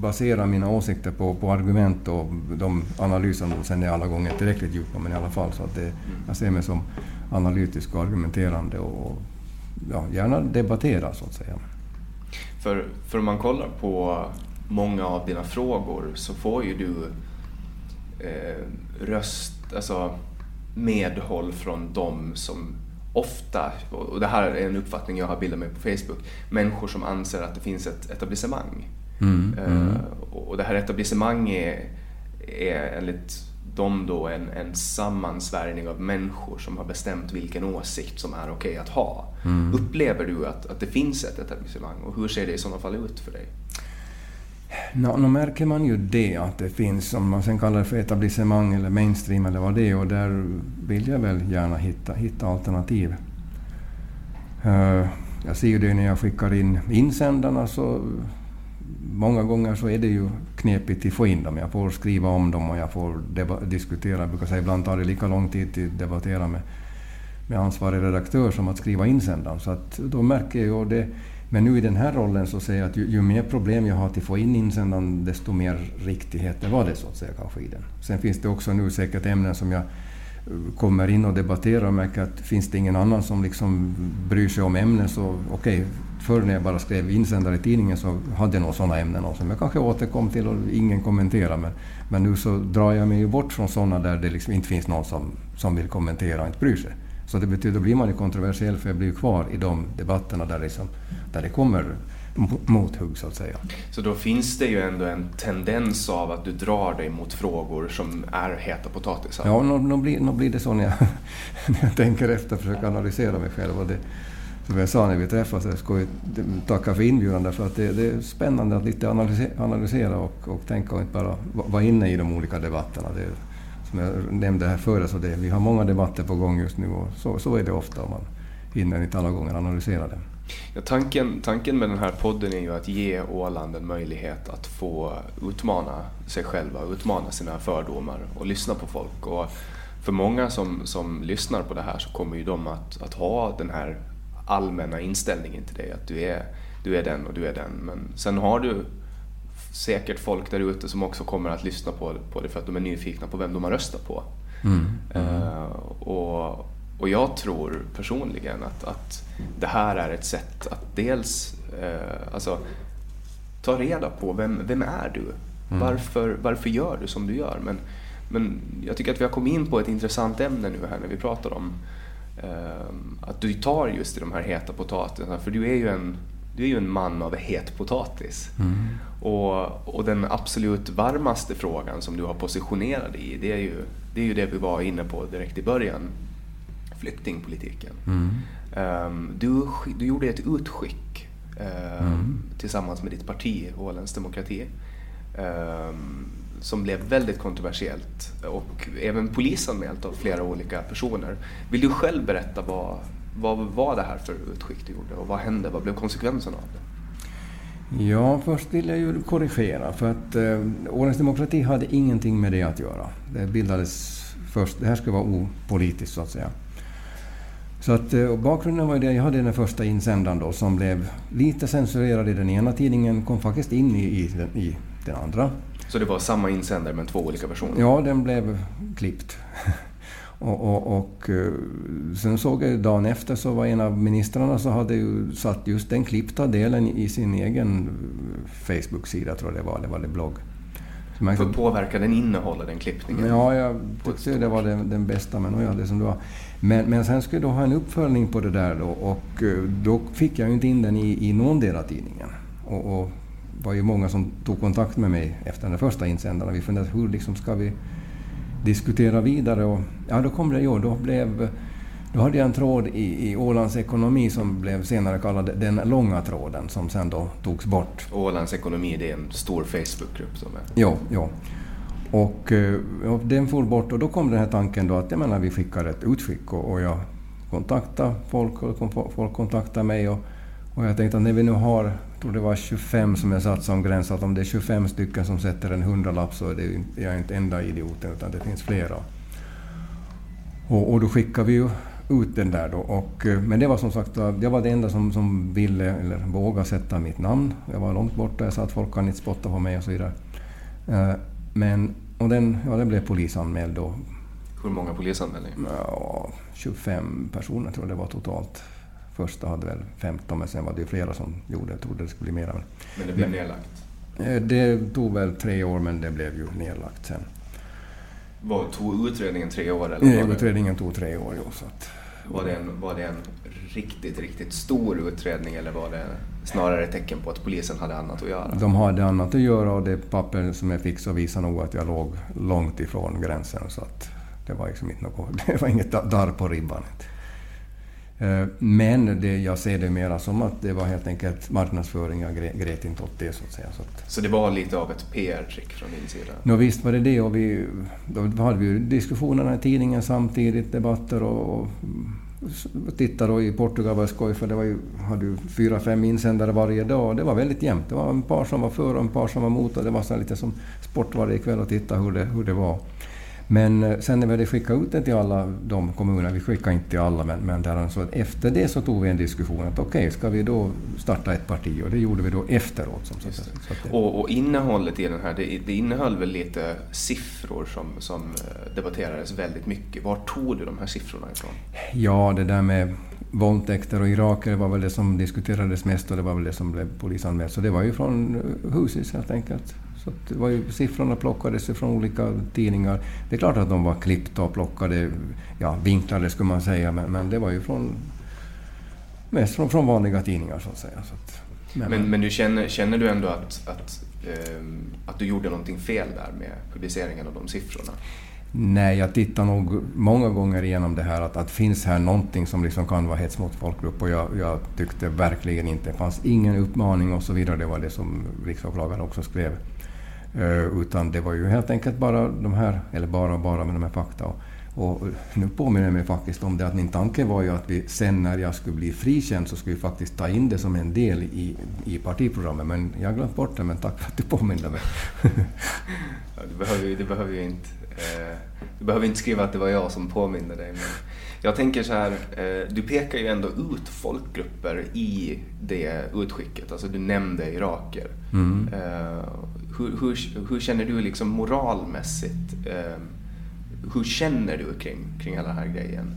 basera mina åsikter på, på argument och de analyserna sen är alla gånger tillräckligt djupa, men i alla fall så att det, jag ser mig som analytisk och argumenterande och ja, gärna debattera så att säga. För, för om man kollar på många av dina frågor så får ju du eh, röst, alltså medhåll från de som ofta, och det här är en uppfattning jag har bildat mig på Facebook, människor som anser att det finns ett etablissemang. Mm, mm. Uh, och det här etablissemanget är, är enligt dem då en, en sammansvärjning av människor som har bestämt vilken åsikt som är okej okay att ha. Mm. Upplever du att, att det finns ett etablissemang och hur ser det i sådana fall ut för dig? Nå, no, märker man ju det, att det finns, om man sen kallar det för etablissemang eller mainstream eller vad det är, och där vill jag väl gärna hitta, hitta alternativ. Uh, jag ser ju det när jag skickar in insändarna, så många gånger så är det ju knepigt att få in dem. Jag får skriva om dem och jag får diskutera. Jag brukar säga ibland tar det lika lång tid att debattera med, med ansvarig redaktör som att skriva insändaren. Så att då märker jag det. Men nu i den här rollen så säger jag att ju, ju mer problem jag har att få in insändaren, desto mer riktighet det var det så att säga kanske i den. Sen finns det också nu säkert ämnen som jag eh, kommer in och debatterar och märker att finns det ingen annan som liksom bryr sig om ämnen så okej, okay, förr när jag bara skrev insändare i tidningen så hade jag nog sådana ämnen som jag kanske återkom till och ingen kommenterar. Men, men nu så drar jag mig ju bort från sådana där det liksom inte finns någon som, som vill kommentera och inte bryr sig. Så det betyder, då blir man ju kontroversiell för jag blir kvar i de debatterna där, liksom, där det kommer mothugg så att säga. Så då finns det ju ändå en tendens av att du drar dig mot frågor som är heta potatisar? Ja, nog, blir, blir det så när jag, när jag tänker efter och försöker analysera mig själv. Och det, som jag sa när vi träffades, jag ska tacka för inbjudan därför att det, det, är spännande att lite analysera och, och tänka och inte bara vara inne i de olika debatterna. Det, som jag nämnde här före, så det, vi har många debatter på gång just nu och så, så är det ofta om man hinner inte alla gånger analysera det. Ja, tanken, tanken med den här podden är ju att ge Åland en möjlighet att få utmana sig själva, utmana sina fördomar och lyssna på folk. Och för många som, som lyssnar på det här så kommer ju de att, att ha den här allmänna inställningen till dig, att du är, du är den och du är den. Men sen har du säkert folk där ute som också kommer att lyssna på, på det för att de är nyfikna på vem de har röstat på. Mm. Mm. Uh, och, och jag tror personligen att, att det här är ett sätt att dels uh, alltså, ta reda på vem, vem är du? Mm. Varför, varför gör du som du gör? Men, men jag tycker att vi har kommit in på ett intressant ämne nu här när vi pratar om att du tar just i de här heta potatisarna. För du är ju en, du är ju en man av het potatis. Mm. Och, och den absolut varmaste frågan som du har positionerat dig i, det är, ju, det är ju det vi var inne på direkt i början. Flyktingpolitiken. Mm. Um, du, du gjorde ett utskick um, mm. tillsammans med ditt parti, Ålands Demokrati. Um, som blev väldigt kontroversiellt och även polisanmält av flera olika personer. Vill du själv berätta vad, vad var det här för utskick du gjorde och vad hände? Vad blev konsekvenserna av det? Ja, först vill jag ju korrigera för att eh, Årens Demokrati hade ingenting med det att göra. Det bildades först, det här skulle vara opolitiskt så att säga. Så att, eh, och bakgrunden var ju det, jag hade den första insändaren då som blev lite censurerad i den ena tidningen, kom faktiskt in i, i, den, i den andra. Så det var samma insändare men två olika personer? Ja, den blev klippt. Och, och, och, eh, sen såg jag dagen efter så var en av ministrarna så hade ju satt just den klippta delen i sin egen Facebook-sida, tror jag det var, det var det blogg. För påverkar den innehållet, den klippningen? Ja, jag tyckte det var den, den bästa, men ja, det som det var. Men, men sen skulle jag då ha en uppföljning på det där då, och eh, då fick jag ju inte in den i, i någon del av tidningen. Och, och var ju många som tog kontakt med mig efter den första insändaren. Vi funderade hur liksom ska vi diskutera vidare och ja, då kom det, jo, då blev då hade jag en tråd i, i Ålands ekonomi som blev senare kallad den långa tråden som sen då togs bort. Ålands ekonomi det är en stor Facebookgrupp som är... Ja, ja. Och, eh, och den for bort och då kom den här tanken då att jag menar, vi skickar ett utskick och, och jag kontaktade folk och folk kontaktade mig och, och jag tänkte att när vi nu har, tror det var 25 som jag satt som gräns, att om det är 25 stycken som sätter en hundralapp så är det, jag är inte enda idioten utan det finns flera. Och, och då skickade vi ju ut den där då. Och, eh, men det var som sagt, jag var den enda som, som ville eller vågade sätta mitt namn. Jag var långt borta, jag sa att folk kan inte spotta på mig och så vidare. Eh, men, och den, ja, den blev polisanmäld då. Hur många polisanmälningar? Ja, 25 personer tror jag det var totalt. Första hade väl 15, men sen var det flera som gjorde. Jag trodde det skulle bli mera. Men det blev nedlagt? Eh, det tog väl tre år, men det blev ju nedlagt sen. Var, tog utredningen tre år? Eller ja, utredningen tog tre år, jo. Så att, var, det en, var det en riktigt, riktigt stor utredning eller var det snarare ett tecken på att polisen hade annat att göra? De hade annat att göra och det papper som jag fick så visade nog att jag låg långt ifrån gränsen. Så att det var liksom inte något, det var inget darr på ribban. Eh, men det, jag ser det mera som att det var helt enkelt marknadsföring. Jag grät inte åt det så att säga. Så, att, så det var lite av ett PR-trick från din sida? Nå, visst var det det. Och vi, då hade vi diskussionerna i tidningen samtidigt, debatter och, och tittade då i Portugal var skoj för det var ju, hade ju fyra, fem insändare varje dag och det var väldigt jämnt. Det var en par som var för och en par som var emot och det var så lite som sport varje kväll att titta hur det, hur det var. Men eh, sen när vi hade skickat ut den till alla de kommuner, vi skickade inte till alla, men, men där, så efter det så tog vi en diskussion att okej, okay, ska vi då starta ett parti? Och det gjorde vi då efteråt. Som så, så det... och, och, innehållet i den här, det, det innehöll väl lite siffror som, som eh, debatterades väldigt mycket. Var tog du de här siffrorna ifrån? Ja, det där med våldtäkter och iraker var väl det som diskuterades mest och det var väl det som blev polisanmält. Så det var ju från eh, huset helt enkelt. Så det var ju, siffrorna plockades från olika tidningar. Det är klart att de var klippta och plockade, ja, vinklade skulle man säga, men, men det var ju från, mest från, från vanliga tidningar så att säga. Så att, men, men, men, du känner, känner du ändå att, att, eh, att du gjorde någonting fel där med publiceringen av de siffrorna? Nej, jag tittar nog många gånger igenom det här att, att finns här någonting som liksom kan vara hets mot folkgrupp och jag, jag tyckte verkligen inte, det fanns ingen uppmaning och så vidare. Det var det som riksåklagaren också skrev. Eh, utan det var ju helt enkelt bara de här, eller bara och bara med de här fakta. Och, och nu påminner jag mig faktiskt om det att min tanke var ju att vi sen när jag skulle bli frikänd så skulle vi faktiskt ta in det som en del i, i partiprogrammet. Men jag har glömt bort det, men tack för att du påminde mig. ja, du, behöver, du behöver ju inte Eh, du behöver inte skriva att det var jag som påminde dig. Men jag tänker så här, eh, du pekar ju ändå ut folkgrupper i det utskicket. Alltså du nämnde iraker. Mm. Eh, hur, hur, hur, känner du liksom moralmässigt? Hur känner du kring, kring hela den här grejen?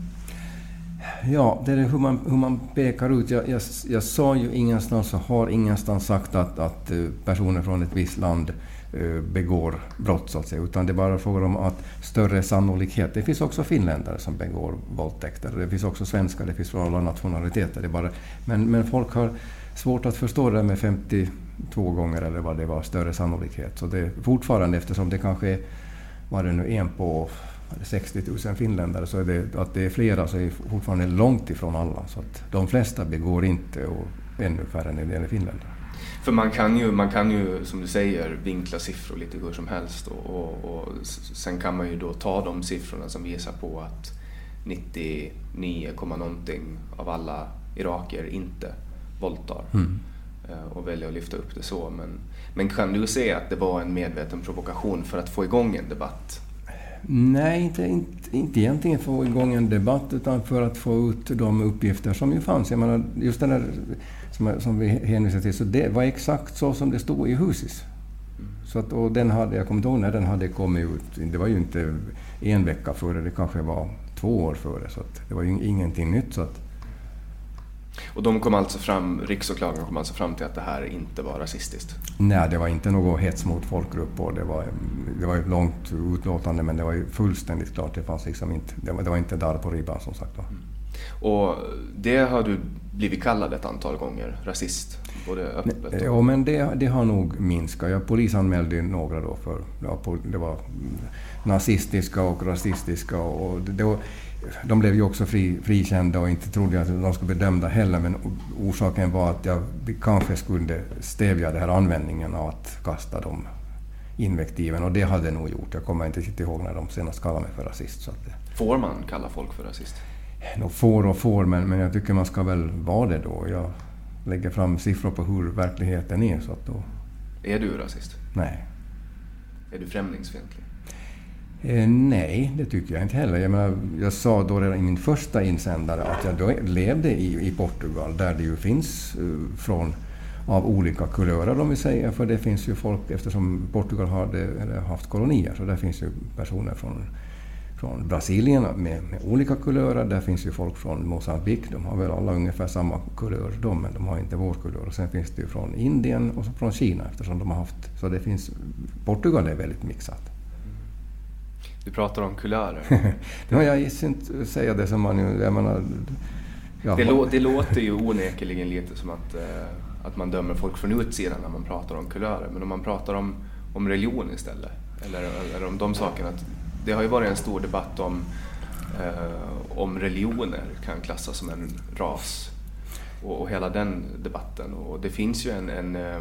Ja, det är hur man, hur man pekar ut. Jag, jag, jag sa ju ingenstans och har ingenstans sagt att, att personer från ett visst land Eh, Eh, begår brott, så att säga. Utan det är bara fråga om att större sannolikhet. Det finns också finländare som begår våldtäkter. Det finns också svenskar, det finns från alla nationaliteter. Det bara, men, men folk har svårt att förstå det med 52 gånger eller vad det var, större sannolikhet. Så det är fortfarande, eftersom det kanske är, var det nu en på 60 000 finländare, så är det, att det är flera så är det fortfarande långt ifrån alla. Så att de flesta begår inte och ännu färre när det gäller finländare. För man kan, ju, man kan ju, som du säger, vinkla siffror lite hur som helst och, och, och sen kan man ju då ta de siffrorna som visar på att 99, någonting av alla iraker inte våldtar. Mm. Eh, och välja att lyfta upp det så. Men, men kan du se att det var en medveten provokation för att få igång en debatt? Nej, inte, inte, inte egentligen få igång en debatt utan för att få ut de uppgifter som ju fanns. Jag menar, just den där som, som vi hänvisar till, så det var exakt så som det stod i Husis. Så att, och den hade, jag kommer inte ihåg när den hade kommit ut. Det var ju inte en vecka före, det kanske var två år före. Så att det var ju ingenting nytt. Så att, och de kom alltså fram, riksåklagaren kom alltså fram till att det här inte var rasistiskt? Nej, det var inte något hets mot folkgrupp och det var, det var ett långt utlåtande men det var ju fullständigt klart. Det, fanns liksom inte, det, var, det var inte där på ribban som sagt. Mm. Och det har du blivit kallad ett antal gånger, rasist? Både öppet och... Ja, men det, det har nog minskat. Jag polisanmälde några då för ja, det var nazistiska och rasistiska. Och det, de blev ju också fri, frikända och inte trodde jag att de skulle bli dömda heller. Men orsaken var att jag kanske skulle stävja den här användningen av att kasta de invektiven. Och det hade jag nog gjort. Jag kommer inte riktigt ihåg när de senast kallade mig för rasist. Så att, Får man kalla folk för rasist? No, får och får, men, men jag tycker man ska väl vara det då. Jag lägger fram siffror på hur verkligheten är. Så att då... Är du rasist? Nej. Är du främlingsfientlig? Eh, nej, det tycker jag inte heller. Jag, menar, jag sa då redan i min första insändare att jag då levde i, i Portugal där det ju finns uh, från av olika kulörer om vi säger, för det finns ju folk eftersom Portugal har det, haft kolonier, så där finns ju personer från från Brasilien med, med, olika kulörer. Där finns ju folk från Mosambik, de har väl alla ungefär samma kulör de, men de har inte vår kulör. Och sen finns det ju från Indien och från Kina eftersom de har haft... Så det finns... Portugal är väldigt mixat. Du pratar om kulörer. ja, jag gissar inte säga det som man ju... Jag menar, ja. det, lå, det låter ju onekligen lite som att, eh, att man dömer folk från utsidan när man pratar om kulörer. Men om man pratar om, om religion istället, eller, eller om de sakerna, det har ju varit en stor debatt om, eh, om religioner kan klassas som en ras. Och, och, hela den debatten. Och det finns ju en, en, eh,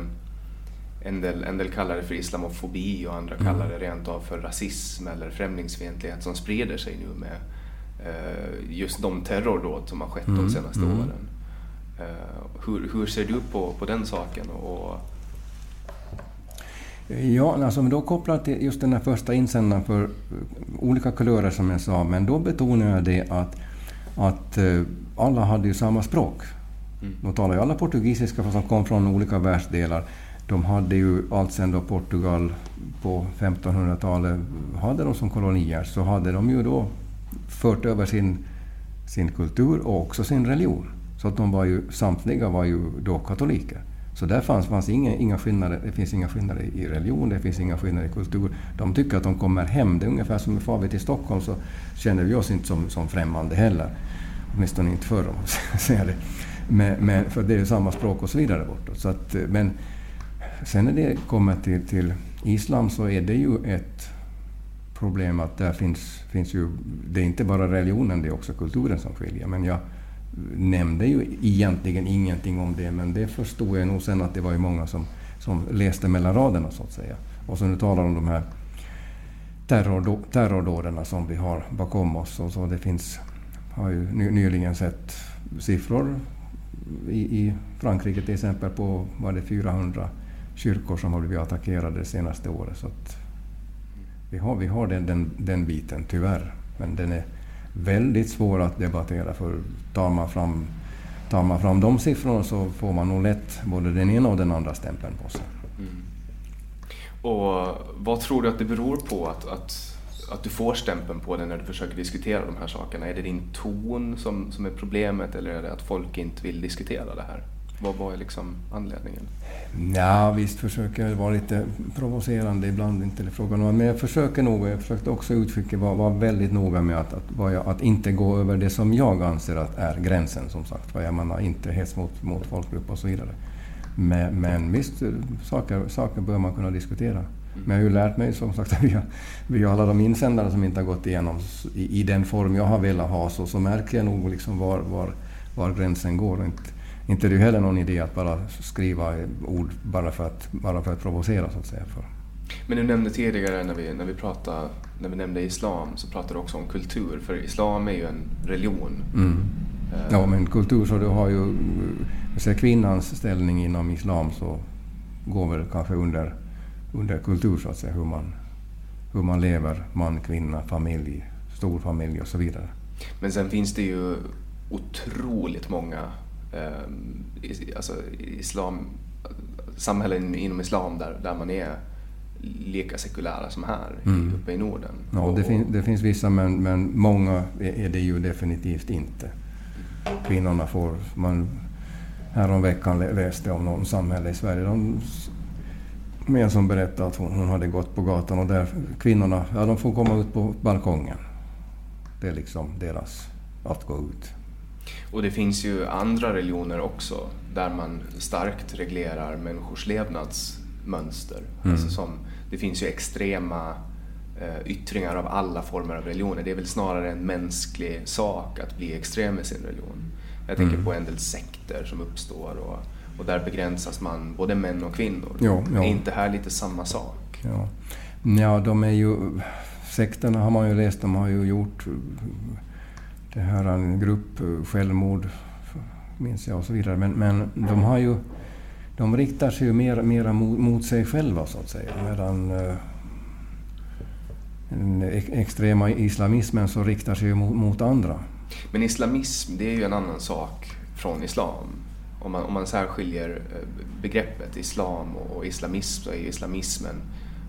en, del, en del kallar det för islamofobi och andra mm. kallar det rent av för rasism eller främlingsfientlighet som sprider sig nu med eh, just de terrordåd som har skett mm. de senaste mm. åren. Eh, hur, hur ser du på, på den saken? Och, Ja, alltså då kopplat till just den här första insändaren för olika kulörer som jag sa, men då betonar jag det att, att eh, alla hade ju samma språk. Mm. De talar ju alla portugisiska fast de kom från olika världsdelar. De hade ju alltsedan då Portugal på 1500-talet hade de som kolonier, så hade de ju då fört över sin, sin kultur och också sin religion. Så att de var ju, samtliga var ju då katoliker. Så där fanns, fanns inga, inga skillnader. Det finns inga skillnader i religion, det finns inga skillnader i kultur. De tycker att de kommer hem. Det är ungefär som far vi till Stockholm så känner vi oss inte som, som främmande heller. Åtminstone inte förr om man säger det. Men, men, för det är ju samma språk och så vidare bortåt. Så att, eh, men sen när det kommer till, till islam så är det ju ett problem att där finns, finns ju... Det är inte bara religionen, det är också kulturen som skiljer. Men jag nämnde ju egentligen ingenting om det, men det förstod jag nog sen att det var ju många som, som läste mellan raderna så att säga. Och så nu talar om de här terrordåden som vi har bakom oss. Och så det finns, har ju nyligen sett siffror i, i Frankrike till exempel på var det 400 kyrkor som har blivit attackerade det senaste året. Så vi har, vi har den, den, den biten, tyvärr. Men den är väldigt svår att debattera för tar man fram, tar man fram de siffrorna så får man nog lätt både den ena och den andra stämpeln på sig. Mm. Och vad tror du att det beror på att, att, att du får stämpeln på dig när du försöker diskutera de här sakerna? Är det din ton som, som är problemet eller är det att folk inte vill diskutera det här? Vad var liksom anledningen? Ja, visst försöker jag vara lite provocerande ibland, inte det frågan om. Men jag försöker nog, jag försökte också uttrycka, vara, vara väldigt noga med att, att, att, inte gå över det som jag anser att är gränsen, som sagt. Jag menar inte hets mot, mot folkgrupp och så vidare. Men, men visst, eh, saker, saker bör man kunna diskutera. Men jag har ju lärt mig som sagt via, via alla de insändare som inte har gått igenom i, i den form jag har velat ha så, så märker jag nog liksom var, var, var gränsen går. Och inte, inte det är ju heller någon idé att bara skriva ord bara för att, bara för att provocera så att säga. För. Men du nämnde tidigare när vi, när vi pratade, när vi nämnde islam så pratade du också om kultur, för islam är ju en religion. Mm. Ja, men kultur så du har ju... Så kvinnans ställning inom islam så går väl kanske under, under kultur så att säga, hur man, hur man lever, man, kvinna, familj, stor familj och så vidare. Men sen finns det ju otroligt många eh, alltså islam, samhällen inom islam där, där man är lika sekulära som här mm. uppe i Norden. Ja, det, fin det finns vissa men, men många är det ju definitivt inte. Kvinnorna får... Man, häromveckan läste jag om någon samhälle i Sverige. De, en som berättade att hon, hon, hade gått på gatan och där kvinnorna, ja de får komma ut på balkongen. Det är liksom deras att gå ut. Och det finns ju andra religioner också där man starkt reglerar människors levnadsmönster. Mm. Alltså som, det finns ju extrema eh, yttringar av alla former av religioner. Det är väl snarare en mänsklig sak att bli extrem i sin religion. Jag tänker mm. på en del sekter som uppstår och, och där begränsas man både män och kvinnor. Jo, ja. Är inte här lite samma sak? Ja. ja, de är ju... Sekterna har man ju läst, de har ju gjort det här en grupp eh, självmord, minns jag, och så vidare. Men, men de har ju... De riktar sig ju mer, mera mot, mot sig själva, så att säga. Medan eh, den extrema islamismen så riktar sig ju mot, mot, andra. Men islamism, det är ju en annan sak från islam. Om man, om man särskiljer eh, begreppet islam och islamism så är ju islamismen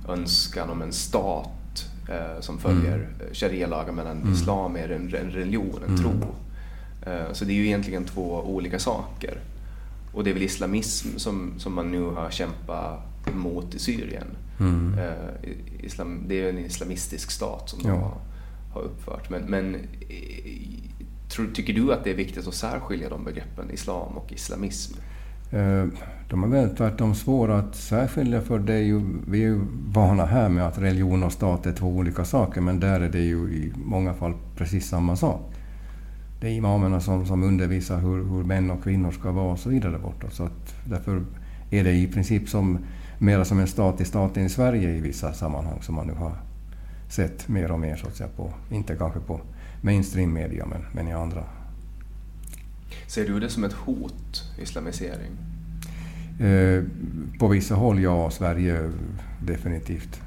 önskan om en stat som följer mm. Eh, sharia-lagar medan mm. islam är en, en religion, en mm. tro. Eh, så det är ju egentligen två olika saker. Och det är väl islamism som, som man nu har kämpat mot i Syrien. Mm. Eh, islam, det är en islamistisk stat som ja. de har, har uppfört. Men, men eh, tror, tycker du att det är viktigt att särskilja de begreppen, islam och islamism? Eh, de är väl tvärtom svåra att särskilja för det är ju, vi är ju vana här med att religion och stat är två olika saker men där är det ju i många fall precis samma sak. Det är imamerna som, som undervisar hur, hur män och kvinnor ska vara och så vidare borta. Så att därför är det i princip som, mera som en stat i staten i Sverige i vissa sammanhang som man nu har sett mer och mer, så att säga, på, inte kanske på mainstream media men, men i andra Ser du det som ett hot, islamisering? Eh, på vissa håll, ja. Sverige definitivt.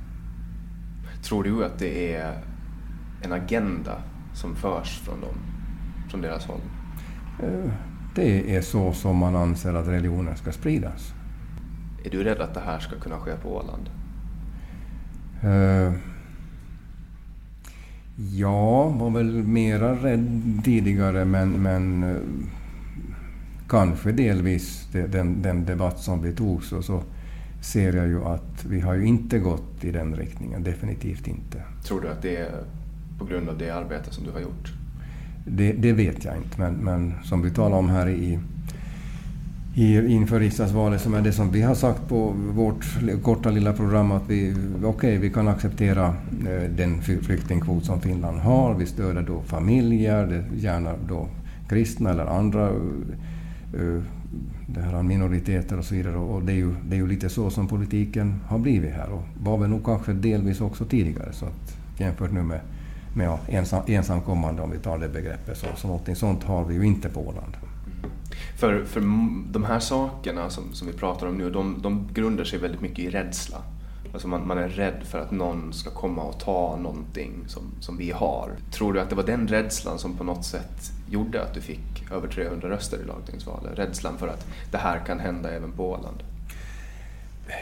Tror du att det är en agenda som förs från dem, från deras håll? Eh, det är så som man anser att religionen ska spridas. Är du rädd att det här ska kunna ske på Åland? Eh, ja, var väl mera rädd tidigare men, men eh, kanske delvis den, den debatt som vi tog så, så ser jag ju att vi har ju inte gått i den riktningen, definitivt inte. Tror du att det är på grund av det arbete som du har gjort? Det, det vet jag inte, men, men som vi talade om här i, inför riksdagsvalet som är det som vi har sagt på vårt korta lilla program att vi, okay, vi kan acceptera eh, den flyktingkvot som Finland har. Vi stöder då familjer, gärna då kristna eller andra Eh, det här minoriteter och så vidare. Och det är, ju, det är ju lite så som politiken har blivit här och var väl nog kanske delvis också tidigare. Så att jämfört nu med, med ja, ensam, ensamkommande, om vi tar det begreppet, så, så någonting sånt har vi ju inte på Åland. För, för de här sakerna som, som vi pratar om nu, de, de grundar sig väldigt mycket i rädsla. Alltså man, man, är rädd för att någon ska komma och ta någonting som, som vi har. Tror du att det var den rädslan som på något sätt gjorde att du fick över 300 röster i lagtingsvalet? Rädslan för att det här kan hända även på Åland?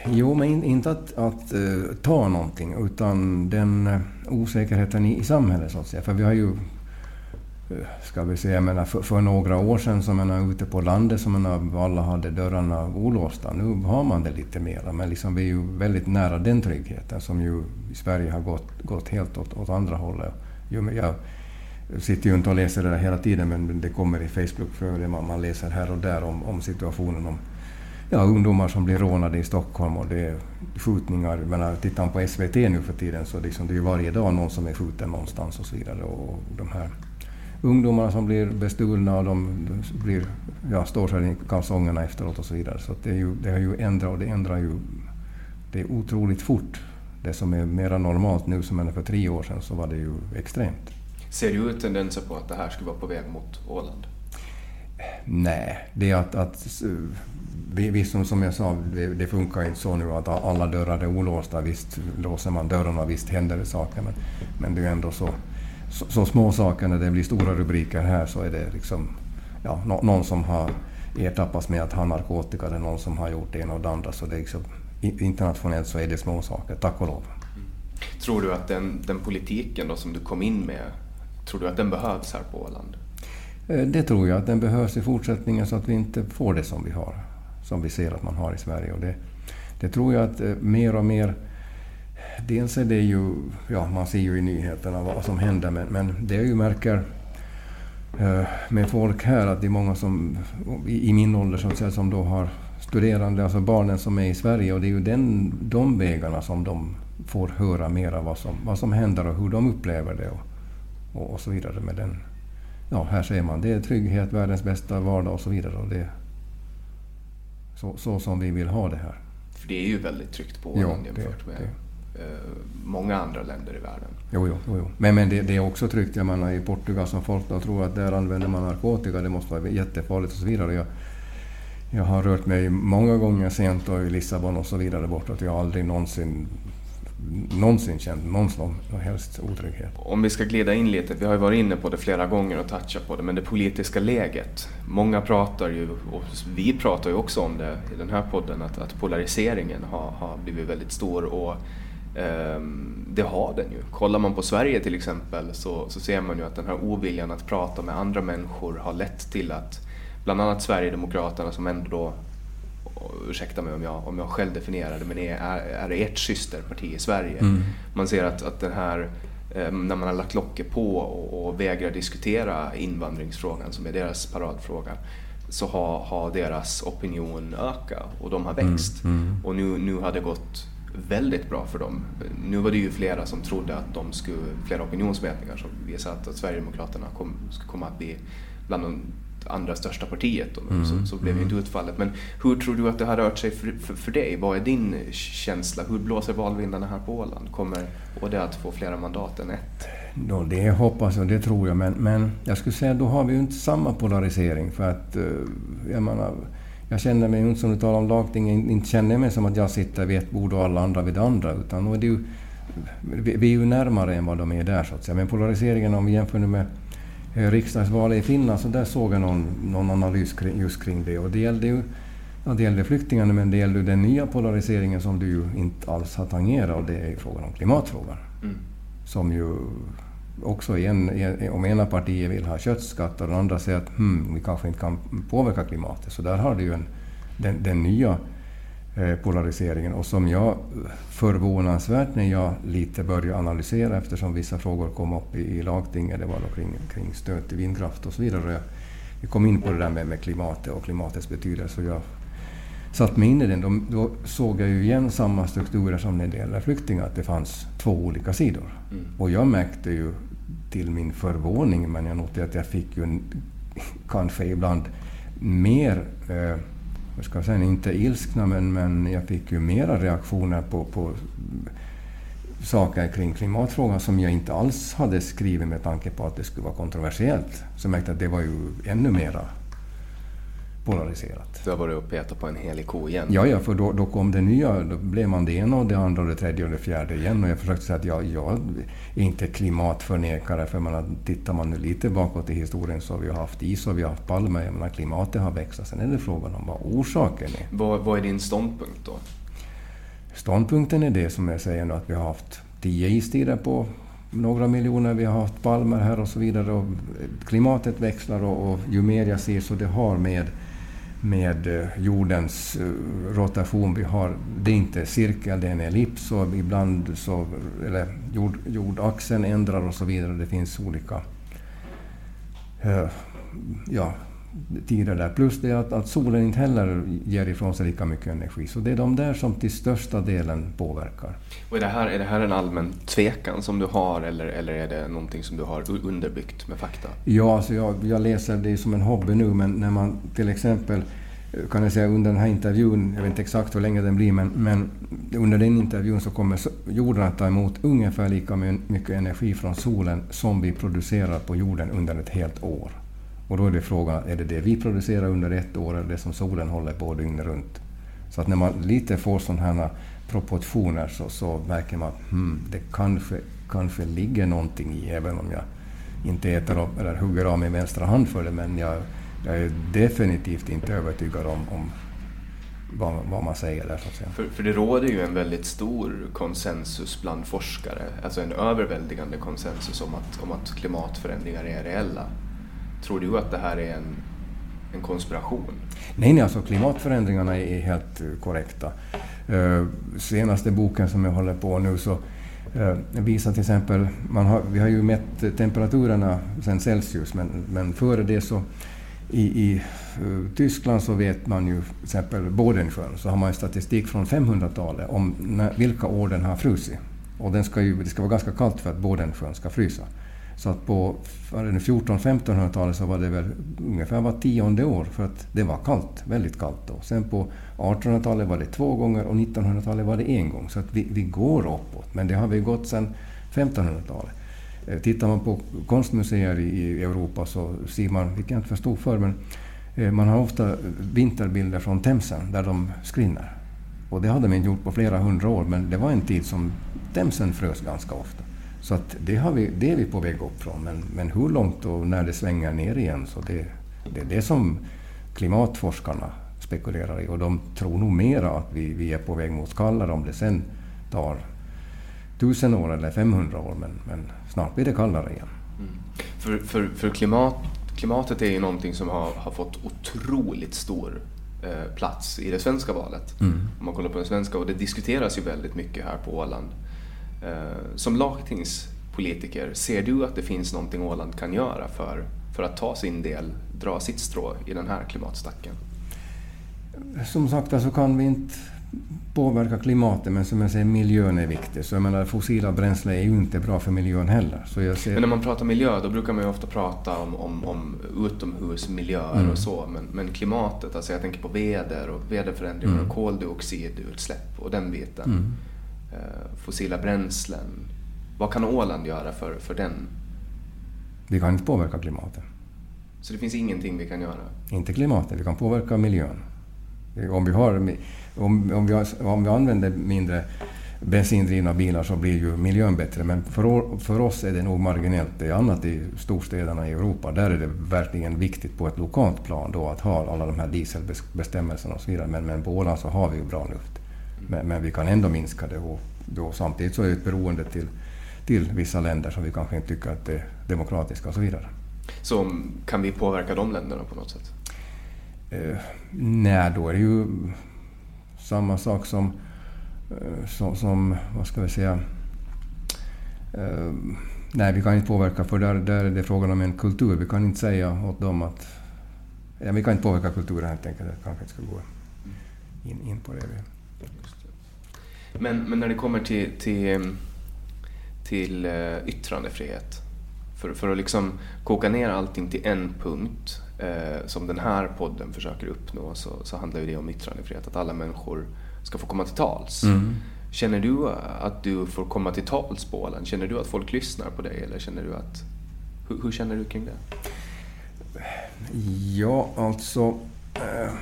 Jo, men inte att, att uh, ta någonting, utan den uh, osäkerheten i, i samhället så att säga. För vi har ju ska vi säga, menar, för, för, några år sedan så är ute på landet som man alla hade dörrarna olåsta. Nu har man det lite mera, men liksom, vi är ju väldigt nära den tryggheten som ju i Sverige har gått, gått helt åt, åt andra hållet. Jag sitter ju inte och läser det där hela tiden, men det kommer i Facebook-flödet, man, man läser här och där om, om situationen om ja, ungdomar som blir rånade i Stockholm och det är skjutningar. Menar, tittar man på SVT nu för tiden så liksom, det är ju varje dag någon som är skjuten någonstans och så vidare. Och de här ungdomarna som blir bestulna och de blir, ja, står sig i kalsongerna efteråt och så vidare. Så det, är ju, det har ju ändrat och det ändrar ju det är otroligt fort. Det som är mera normalt nu som för tre år sedan så var det ju extremt. Ser du ut tendenser på att det här skulle vara på väg mot Åland? Nej, det är att, att visst som, som jag sa, det, det, funkar inte så nu att alla dörrar är olåsta. Visst låser man dörrarna, visst händer det saker. Men, men det är ju ändå så så, så, små saker, när det blir stora rubriker här så är det liksom ja, no, någon som har ertappats med att ha narkotika eller någon som har gjort det ena och det andra. Så det är liksom, internationellt så är det små saker, tack och lov. Mm. Tror du att den, den politiken då som du kom in med, tror du att den behövs här på Åland? Eh, det tror jag att den behövs i fortsättningen så att vi inte får det som vi har, som vi ser att man har i Sverige. Och det, det tror jag att eh, mer och mer dels är det ju, ja man ser ju i nyheterna vad som händer men, men det jag ju märker eh, med folk här att det är många som i, i min ålder så att säga, som då har studerande, alltså barnen som är i Sverige och det är ju den, de vägarna som de får höra mera vad som, vad som händer och hur de upplever det och, och, och så vidare med den. Ja, här ser man, det är trygghet, världens bästa vardag och så vidare. Och det, så, så som vi vill ha det här. För det är ju väldigt tryggt på jämfört det, med det. Eh, många andra länder i världen. Jo, jo, jo. Men, men det, det, är också tryggt. Jag menar, I Portugal som folk då tror att där använder man narkotika, det måste vara jättefarligt och så vidare. Jag, jag har rört mig många gånger sent och i Lissabon och så vidare bortåt. Jag har aldrig någonsin någonsin känt någon som helst otrygghet. Om vi ska glida in lite, vi har ju varit inne på det flera gånger och touchat på det, men det politiska läget. Många pratar ju, och vi pratar ju också om det i den här podden, att, att polariseringen har, har blivit väldigt stor och det har den ju. Kollar man på Sverige till exempel så, så ser man ju att den här oviljan att prata med andra människor har lett till att bland annat Sverigedemokraterna som ändå då, ursäkta mig om jag, om jag själv definierar det, men är, är ert systerparti i Sverige. Mm. Man ser att, att den här ehm, när man har lagt locket på och, och vägrar diskutera invandringsfrågan som är deras paradfråga så har, har deras opinion ökat och de har växt. Mm. Mm. Och nu, nu har det gått väldigt bra för dem. Nu var det ju flera som trodde att de skulle, flera opinionsmätningar som visade att, Sverigedemokraterna kom, skulle komma att bli bland de andra största partiet. Mm. så, så blev mm. inte utfallet. Men hur tror du att det har rört sig för, för, för, dig? Vad är din känsla? Hur blåser valvindarna här på Åland? Kommer HD att få flera mandat än ett? Då det hoppas jag, det tror jag. Men, men jag skulle säga då har vi ju inte samma polarisering. För att, eh, jag menar, jag känner mig inte, som du talar om lagting, inte känner mig som att jag sitter vid ett bord och alla andra vid det andra. Utan är det ju, vi är ju närmare än vad de är där så att säga. Men polariseringen om vi jämför med eh, riksdagsvalet i Finland så där såg jag någon, någon analys kring, just kring det. Och det gällde ju ja, det gällde flyktingarna men det gällde den nya polariseringen som du ju inte alls har tangerat och det är ju frågan om klimatfrågan. Mm. Som ju också en, om ena partiet vill ha köttskatt och den andra säger att hmm, vi kanske inte kan påverka klimatet. Så där har du ju en, den, den nya eh, polariseringen och som jag förvånansvärt när jag lite började analysera eftersom vissa frågor kom upp i, i lagtinget, det var då kring, kring stöd till vindkraft och så vidare. Jag, vi kom in på det där med, med klimatet och klimatets betydelse. Och jag satt mig in i den. Då, då såg jag ju igen samma strukturer som när det gäller flyktingar, att det fanns två olika sidor. Mm. Och jag märkte ju till min förvåning, men jag noterade att jag fick ju kanske ibland mer eh, jag ska säga, inte ilskna, men, men jag fick ju mera reaktioner på, på saker kring klimatfrågan som jag inte alls hade skrivit med tanke på att det skulle vara kontroversiellt. Så jag märkte att det var ju ännu mera polariserat. Du har varit och petat på en helig ko igen? Ja, ja för då, då kom det nya. Då blev man det ena och det andra och det tredje och det fjärde igen. Och jag försökte säga att jag, jag är inte klimatförnekare. För man, tittar man nu lite bakåt i historien så har vi haft is och vi har haft palmer. Jag menar, klimatet har växt. Sen är det frågan om vad orsaken är. Vad, vad är din ståndpunkt då? Ståndpunkten är det som jag säger nu att vi har haft tio istider på några miljoner. Vi har haft palmer här och så vidare. Och klimatet växlar och, och ju mer jag ser så det har med med eh, jordens eh, rotation. Vi har, det är inte cirkel, det är en ellips och ibland så, eller jord, jordaxeln ändrar och så vidare. Det finns olika eh, ja, tider där. Plus det att, att solen inte heller ger ifrån sig lika mycket energi. Så det är de där som till största delen påverkar. Och är, det här, är det här en allmän tvekan som du har eller, eller är det någonting som du har underbyggt med fakta? Ja, alltså jag, jag läser det som en hobby nu, men när man till exempel kan jag säga under den här intervjun, jag vet inte exakt hur länge den blir, men, men under den intervjun så kommer jorden att ta emot ungefär lika mycket energi från solen som vi producerar på jorden under ett helt år. Och då är det frågan, är det det vi producerar under ett år eller det som solen håller på dygnet runt? Så att när man lite får sådana här proportioner så, så märker man att hmm, det kanske, kanske ligger någonting i, även om jag inte äter upp, eller hugger av min vänstra hand för det, men jag, jag är definitivt inte övertygad om, om vad, vad, man säger där. Så att säga. För, för det råder ju en väldigt stor konsensus bland forskare, alltså en överväldigande konsensus om att, om att klimatförändringar är reella. Tror du att det här är en, en konspiration? Nej, nej, alltså klimatförändringarna är helt eh, korrekta. Uh, senaste boken som jag håller på nu så uh, visar till exempel, man har, vi har ju mätt temperaturerna sen Celsius, men, men före det så i, i uh, Tyskland så vet man ju till exempel Bodensjön, så har man statistik från 500-talet om när, vilka år den har frusit. Och den ska ju, det ska vara ganska kallt för att Bodensjön ska frysa. Så att på 1400-1500-talet så var det väl ungefär var tionde år för att det var kallt, väldigt kallt då. Sen på 1800-talet var det två gånger och 1900-talet var det en gång. Så att vi, vi går uppåt, men det har vi gått sedan 1500-talet. Eh, tittar man på konstmuseer i Europa så ser man, vilket jag inte förstod förr, men eh, man har ofta vinterbilder från Themsen där de skrinner. Och det hade man inte gjort på flera hundra år, men det var en tid som Themsen frös ganska ofta. Så att det, har vi, det är vi på väg upp från. Men, men hur långt och när det svänger ner igen, så det, det är det som klimatforskarna spekulerar i. Och de tror nog mera att vi, vi är på väg mot kallare om det sen tar tusen år eller 500 år. Men, men snart blir det kallare igen. Mm. För, för, för klimat, klimatet är ju någonting som har, har fått otroligt stor eh, plats i det svenska valet. Mm. Om man kollar på det svenska, och det diskuteras ju väldigt mycket här på Åland. Eh, som lagtingspolitiker, ser du att det finns någonting Åland kan göra för, för att ta sin del, dra sitt strå i den här klimatstacken? Som sagt så alltså kan vi inte påverka klimatet, men som jag säger, miljön är viktig. Så jag menar, fossila bränslen är ju inte bra för miljön heller. Så jag ser... Men när man pratar miljö, då brukar man ju ofta prata om, om, om utomhusmiljöer mm. och så. Men, men, klimatet, alltså jag tänker på väder och väderförändringar mm. och koldioxidutsläpp och den biten. Mm. Eh, fossila bränslen. Vad kan Åland göra för, för den? Vi kan inte påverka klimatet. Så det finns ingenting vi kan göra? Inte klimatet, vi kan påverka miljön. Om vi, har, om, om vi, har, om vi använder mindre bensindrivna bilar så blir ju miljön bättre. Men för, för oss är det nog marginellt. Det är annat i storstäderna i Europa. Där är det verkligen viktigt på ett lokalt plan då att ha alla de här dieselbestämmelserna och så vidare. Men, men på Åland så har vi ju bra luft. Men, men, vi kan ändå minska det och då, samtidigt så är det ett beroende till, till vissa länder som vi kanske inte tycker att det är demokratiska och så vidare. Så kan vi påverka de länderna på något sätt? Eh, nej, då är det ju samma sak som, eh, som, som vad ska vi säga, eh, nej vi kan inte påverka för där, där är det frågan om en kultur. Vi kan inte säga åt dem att ja, vi kan inte påverka kulturen helt enkelt. Jag kanske inte ska gå in, in på det. Men, men när det kommer till, till, till eh, yttrandefrihet, för, för att liksom koka ner allting till en punkt eh, som den här podden försöker uppnå så, så handlar ju det om yttrandefrihet, att alla människor ska få komma till tals. Mm. Känner du att du får komma till tals på Åland? Känner du att folk lyssnar på dig eller känner du att... Hur, hur känner du kring det? Ja, alltså... Eh,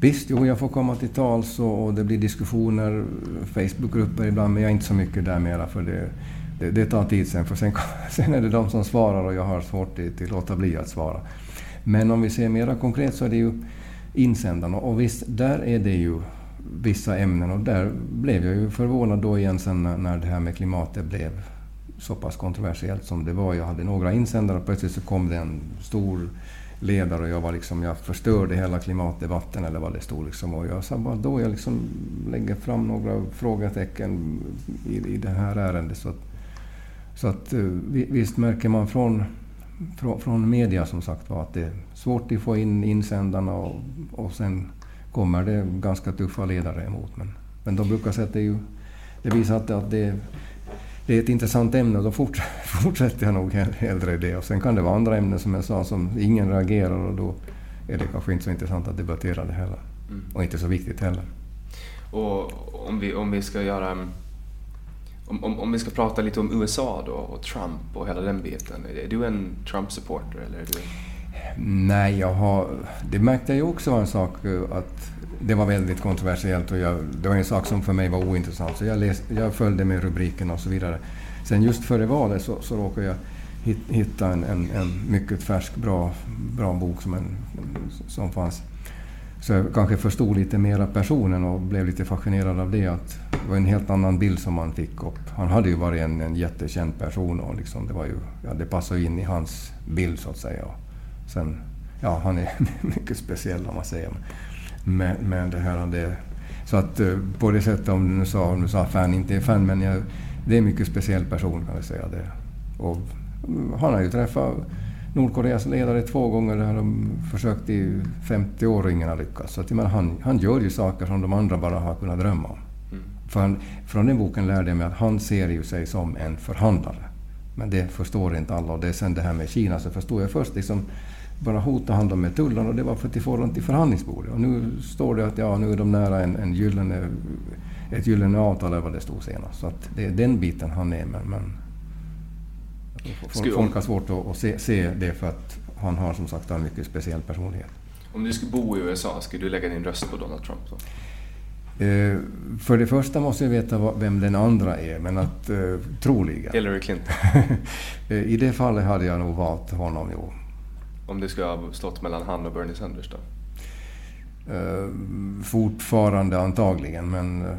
visst, jo, jag får komma till tals och, och det blir diskussioner, Facebookgrupper ibland, men jag är inte så mycket där mera för det, det, det tar tid sen. För sen, sen är det de som svarar och jag har svårt att, att låta bli att svara. Men om vi ser mera konkret så är det ju insändarna. Och visst, där är det ju vissa ämnen och där blev jag ju förvånad då igen sen när det här med klimatet blev så pass kontroversiellt som det var. Jag hade några insändare och plötsligt så kom det en stor ledare och jag var liksom, jag förstörde hela klimatdebatten eller vad det stod liksom. Och jag sa bara då jag liksom lägger fram några frågetecken i, i det här ärendet. Så att, så att eh, visst märker man från, från, från media som sagt var att det är svårt att få in insändarna och, och sen kommer det ganska tuffa ledare emot. Men, men de brukar säga att det, är ju, det visar att, att det, det är ett intressant ämne och då fortsätter jag nog hellre det. Och sen kan det vara andra ämnen som jag sa som ingen reagerar och då är det kanske inte så intressant att debattera det heller. Mm. Och inte så viktigt heller. Och om vi, om vi ska göra... Om, om, om vi ska prata lite om USA då och Trump och hela den biten. Är du en Trump-supporter eller är du... Nej, jag har, det märkte jag ju också var en sak att det var väldigt kontroversiellt och jag, det var en sak som för mig var ointressant. Så jag, läste, jag följde med rubriken och så vidare. Sen just före valet så, så råkade jag hitta en, en, en, mycket färsk, bra, bra bok som, en, som fanns. Så jag kanske förstod lite mera personen och blev lite fascinerad av det. Att det var en helt annan bild som man fick upp. Han hade ju varit en, en jättekänd person och liksom det, var ju, ja, det passade in i hans bild så att säga. Sen, ja, han är mycket speciell om man säger. Men, men det här, det, så att eh, på det sättet, om du nu sa, om du sa fan, inte är fan, men jag, det är en mycket speciell person kan jag säga. Det. Och mm, han har ju träffat Nordkoreas ledare två gånger. Det har de försökt i 50 år och ingen har lyckats. Så att, menar, han, han gör ju saker som de andra bara har kunnat drömma om. Mm. För han, från den boken lärde jag mig att han ser ju sig som en förhandlare. Men det förstår inte alla. Och det är sen det här med Kina så förstod jag först liksom bara hota han med tullarna och det var för att får dem till förhandlingsbordet. Och nu står det att ja, nu är de nära en, en gyllene, ett gyllene avtal eller vad det stod senast. Så att det är den biten han är men, men folk har svårt att, att se, se, det för att han har som sagt en mycket speciell personlighet. Om du skulle bo i USA, skulle du lägga din röst på Donald Trump då? Eh, för det första måste jag veta vem den andra är, men att eh, troligen. Hillary Clinton? Eh, I det fallet hade jag nog valt honom, jo. Om det skulle ha stått mellan han och Bernie Sanders då? Uh, fortfarande antagligen, men uh,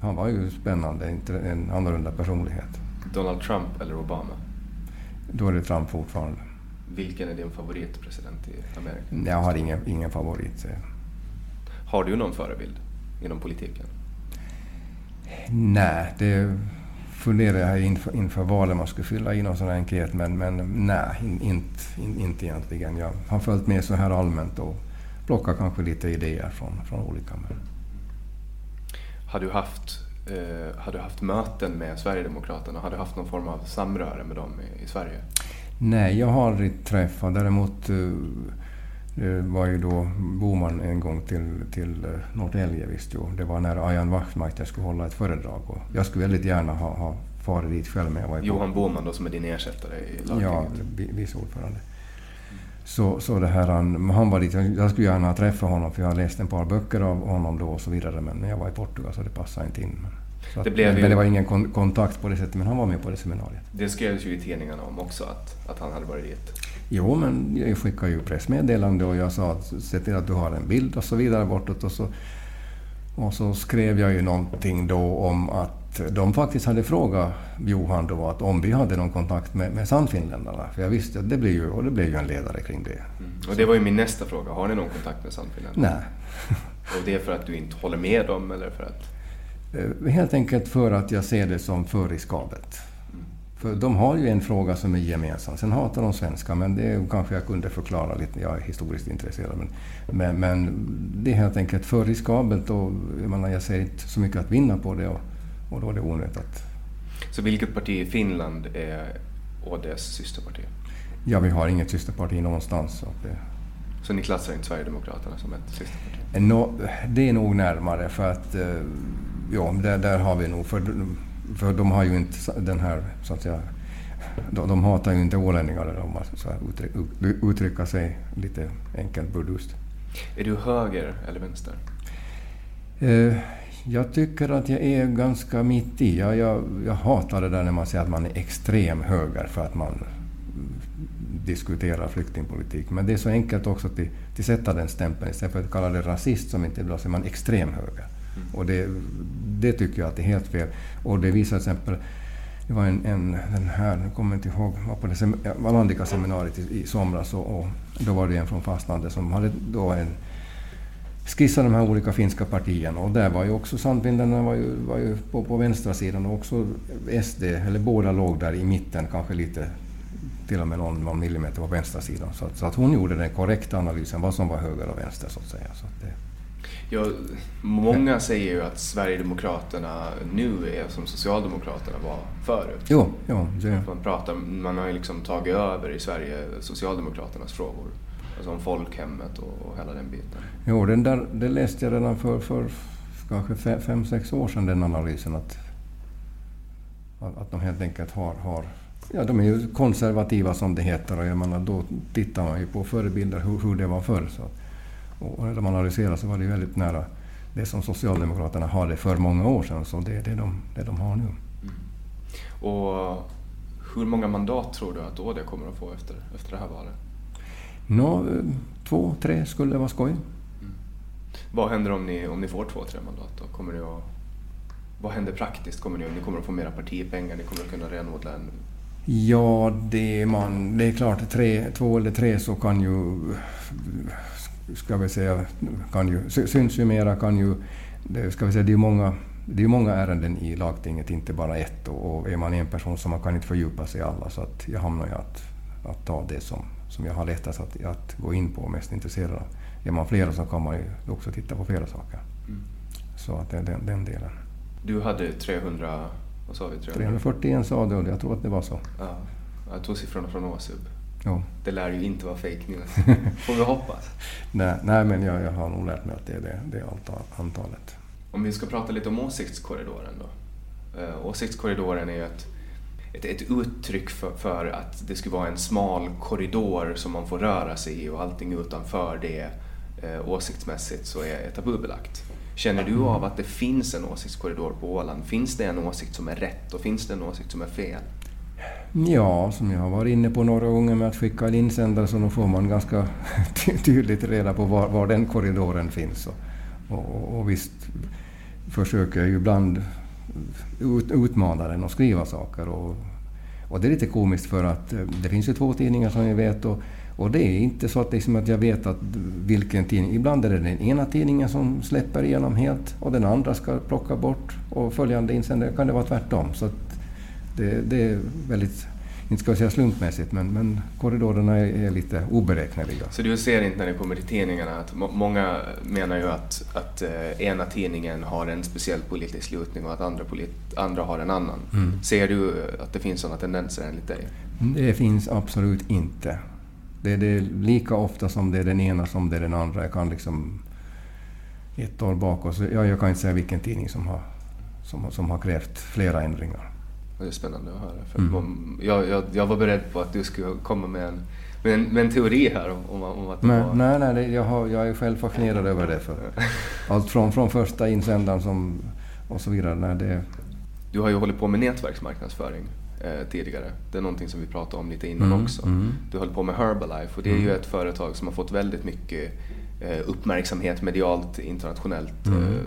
han var ju spännande, inte en annorlunda personlighet. Donald Trump eller Obama? Då är det Trump fortfarande. Vilken är din favoritpresident i Amerika? Jag har ingen, ingen favorit. Har du någon förebild inom politiken? Nej, det funderade jag inför, inför valet man skulle fylla i någon sån här enkät, men, men nej, in, inte, in, inte egentligen. Jag har följt med så här allmänt och plockat kanske lite idéer från, från olika. Men... Har du haft eh, har du haft möten med Sverigedemokraterna? Har du haft någon form av samröre med dem i, i Sverige? Nej, jag har aldrig träffat. Däremot eh, det var ju då Boman en gång till, till eh, Norrtälje, visst jo. Det var när Ayan Wachtmeister skulle hålla ett föredrag. Och jag skulle väldigt gärna ha, ha farit dit själv. Men jag var Johan Boman då som är din ersättare i lagtinget? Ja, vice ordförande. Så, så det här, han, han var dit, jag skulle gärna ha träffat honom för jag har läst ett par böcker av honom då och så vidare. Men jag var i Portugal så det passade inte in. Men, att, det blev men, ju, men det var ingen kon kontakt på det sättet, men han var med på det seminariet. Det skrevs ju i tidningarna om också, att, att han hade varit dit. Jo, men jag skickade ju pressmeddelande och jag sa att se till att du har en bild och så vidare bortåt. Och så, och så skrev jag ju någonting då om att de faktiskt hade frågat Johan då att om vi hade någon kontakt med, med Sannfinländarna. För jag visste att det blev ju, och det blev ju en ledare kring det. Mm. Och det var ju min nästa fråga. Har ni någon kontakt med Sannfinländarna? Nej. och det är för att du inte håller med dem eller för att? Eh, helt enkelt för att jag ser det som för riskabelt. För de har ju en fråga som är gemensam. Sen hatar de svenskar, men det kanske jag kunde förklara lite. Jag är historiskt intresserad. Men, men, men det är helt enkelt för riskabelt och jag, menar, jag ser inte så mycket att vinna på det och, och då är det onödigt att... Så vilket parti i Finland är ÅDs systerparti? Ja, vi har inget systerparti någonstans. Så, det... så ni klassar inte Sverigedemokraterna som ett systerparti? No, det är nog närmare för att eh, ja, där, där har vi nog... För, för de har ju inte den här, så att säga, de, de hatar ju inte ålänningar om man så uttryck, uttrycka sig lite enkelt burdust. Är du höger eller vänster? Eh, jag tycker att jag är ganska mitt i. Jag, jag, jag hatar det där när man säger att man är extrem höger för att man diskuterar flyktingpolitik. Men det är så enkelt också att till sätta den stämpeln. Istället för att kalla det rasist som inte är bra, så är man extrem höger. Mm. Och det, det tycker jag att det är helt fel. Och det visar till exempel det var en, en den här, nu kommer jag inte ihåg, var på det Valandika-seminariet i, i somras och, och, då var det en från fastlandet som hade då en skissat de här olika finska partierna och där var ju också Sandvindarna var ju, var ju på, på vänstra sidan och också SD, eller båda låg där i mitten, kanske lite till och med någon, någon millimeter på vänstra sidan. Så, så, att hon gjorde den korrekta analysen vad som var höger och vänster så att säga. Så att det, Ja, många säger ju att Sverigedemokraterna nu är som Socialdemokraterna var förut. Jo, jo, det... man, pratar, man har ju liksom tagit över i Sverige Socialdemokraternas frågor. Alltså om folkhemmet och, och hela den biten. Jo, den där, det läste jag redan för, för kanske fem, sex år sedan, den analysen. Att, att de helt enkelt har, har Ja, de är ju konservativa som det heter och jag menar, då tittar man ju på förebilder hur, hur det var förr. Så och när de analyserar så var det väldigt nära det som Socialdemokraterna hade för många år sedan. Så det är det de, det de har nu. Mm. Och hur många mandat tror du att ÅD kommer att få efter, efter det här valet? Nå, två, tre skulle vara skoj. Mm. Vad händer om ni, om ni får två, tre mandat? Då? Kommer ni att, vad händer praktiskt? Kommer ni, ni kommer att få mera partipengar? Ni kommer att kunna renodla en Ja, det, man, det är klart, tre, två eller tre så kan ju ska vi säga, kan ju, syns ju mera, kan ju, det, ska vi säga, det är många det är många ärenden i lagtinget, inte bara ett. Och är man en person så man kan inte fördjupa sig i alla. Så att jag hamnar ju att, att ta det som, som jag har lättast att, att gå in på och mest intresserad av. Är man flera så kan man ju också titta på flera saker. Mm. Så att det är den, den delen. Du hade 300, vad sa vi? 300? 341 sa du och jag tror att det var så. Ja, jag tog siffrorna från Åsub. Jo. Det lär ju inte vara fake news. Får vi hoppas. nej, nej, men jag, jag har nog lärt mig att det är det, det antalet. Om vi ska prata lite om åsiktskorridoren då. Uh, åsiktskorridoren är ju ett, ett, ett uttryck för, för, att det ska vara en smal korridor som man får röra sig i och allting utanför det uh, åsiktsmässigt så är tabubelagt. Känner du av att det finns en åsiktskorridor på Åland? Finns det en åsikt som är rätt och finns det en åsikt som är fel? Ja, som jag har varit inne på några gånger med att skicka en insändare så då får man ganska tydligt reda på var, var den korridoren finns. Och, och, och visst försöker jag ju ibland ut, utmana den och skriva saker. Och, och det är lite komiskt för att eh, det finns ju två tidningar som jag vet och, och det är inte så att, liksom att jag vet att vilken tidning... Ibland är det den ena tidningen som släpper igenom helt och den andra ska plocka bort och följande insändare kan det vara tvärtom. Så det, det är väldigt, inte ska jag säga slumpmässigt, men, men korridorerna är, är, lite oberäkneliga. Så du ser inte när det kommer till tidningarna att må, många menar ju att, att eh, ena tidningen har en speciell politisk lutning och att andra, polit, andra har en annan. Mm. Ser du att det finns sådana tendenser enligt dig? Det finns absolut inte. Det, det är lika ofta som det är den ena som det är den andra. Jag kan liksom ett år bakåt, jag, jag kan inte säga vilken tidning som har, som, som har krävt flera ändringar. Det är spännande att höra. För mm. jag, jag, jag, var beredd på att du skulle komma med en, med en, med en teori här om, om, att det men, var... Nej, nej, det, jag, har, jag är själv fascinerad över det. För allt från, från första insändaren som, och så vidare. Nej, det... Du har ju hållit på med nätverksmarknadsföring eh, tidigare. Det är någonting som vi pratade om lite innan mm, också. Mm. Du höll på med Herbalife och det är ju mm. ett företag som har fått väldigt mycket uppmärksamhet medialt internationellt mm. Eh,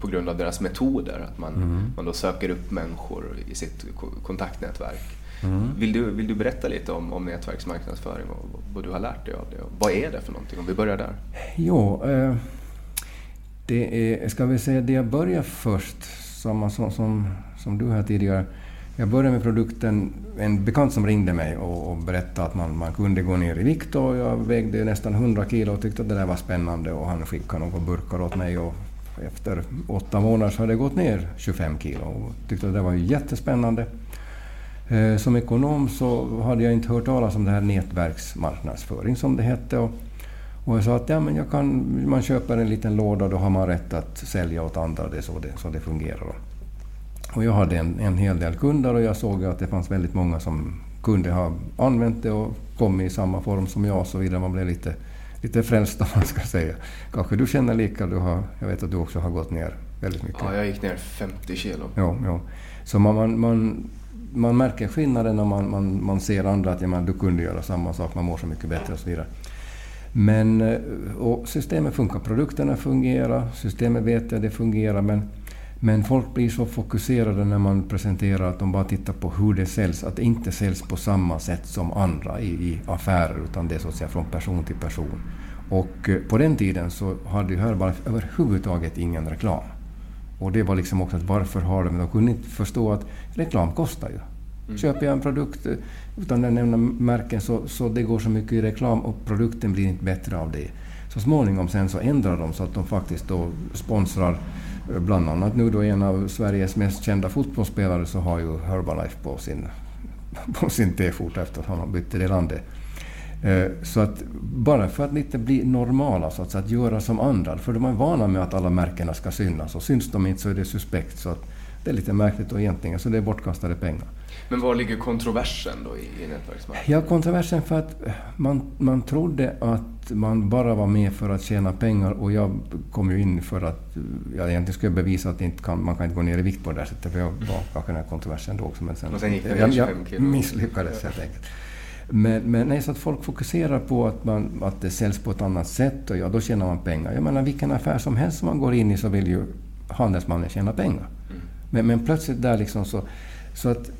på grund av deras metoder. Att man, mm. man då söker upp människor i sitt kontaktnätverk. Mm. Vill, du, vill du berätta lite om, om nätverksmarknadsföring och vad du har lärt dig av det? vad är det för någonting? Om vi börjar där. Jo, eh, det är, ska vi säga det jag började först, samma som, som, som du här tidigare. Jag började med produkten, en bekant som ringde mig och, och berättade att man, man kunde gå ner i vikt och jag vägde nästan 100 kilo och tyckte att det där var spännande och han skickade några burkar åt mig och efter åtta månader så hade jag gått ner 25 kilo och tyckte att det var jättespännande. Eh, som ekonom så hade jag inte hört talas om det här nätverksmarknadsföring som det hette. Och, och jag sa att ja, men jag kan, man köper en liten låda och då har man rätt att sälja åt andra. Det är så det, så det fungerar. Och jag hade en, en hel del kunder och jag såg att det fanns väldigt många som kunde ha använt det och kommit i samma form som jag och så vidare. Man blev lite, lite frälst om man ska säga. Kanske du känner lika, du har, jag vet att du också har gått ner väldigt mycket. Ja, jag gick ner 50 kilo. Ja, ja. Så man, man, man, man märker skillnaden när man, man, man ser andra att ja, man, du kunde göra samma sak, man mår så mycket bättre och så vidare. Men eh, och systemet funkar, produkterna fungerar, systemet vet jag det fungerar, men men folk blir så fokuserade när man presenterar att de bara tittar på hur det säljs, att det inte säljs på samma sätt som andra i, i affärer, utan det är så att säga från person till person. Och eh, på den tiden så hade ju Herbalife överhuvudtaget ingen reklam. Och det var liksom också att varför har de... De kunde inte förstå att reklam kostar ju. Mm. Köper jag en produkt eh, utan att nämna märken så, så det går så mycket i reklam och produkten blir inte bättre av det. Så småningom sen så ändrar de så att de faktiskt då sponsrar eh, Bland annat nu då en av Sveriges mest kända fotbollsspelare så har ju Herbalife på sin, på sin T-skjorta efter att han har bytt till det landet. Eh, så att bara för att inte bli normala, så att, säga, att göra som andra. För de är vana med att alla märkena ska synas och syns de inte så är det suspekt. Så att det är lite märkligt och egentligen, så det är bortkastade pengar. Men var ligger kontroversen då i, i nätverksmarknaden? Ja, kontroversen för att man, man trodde att man bara var med för att tjäna pengar och jag kom ju in för att jag egentligen skulle bevisa att inte kan, man kan inte gå ner i vikt på det där sättet. För jag var kanske den här kontroversen då också. Men sen, och sen gick det jag, jag misslyckades helt enkelt. Men, men nej, så att folk fokuserar på att, man, att det säljs på ett annat sätt och ja, då tjänar man pengar. Jag menar vilken affär som helst som man går in i så vill ju handelsmannen tjäna pengar. Mm. Men, men plötsligt där liksom så... Så att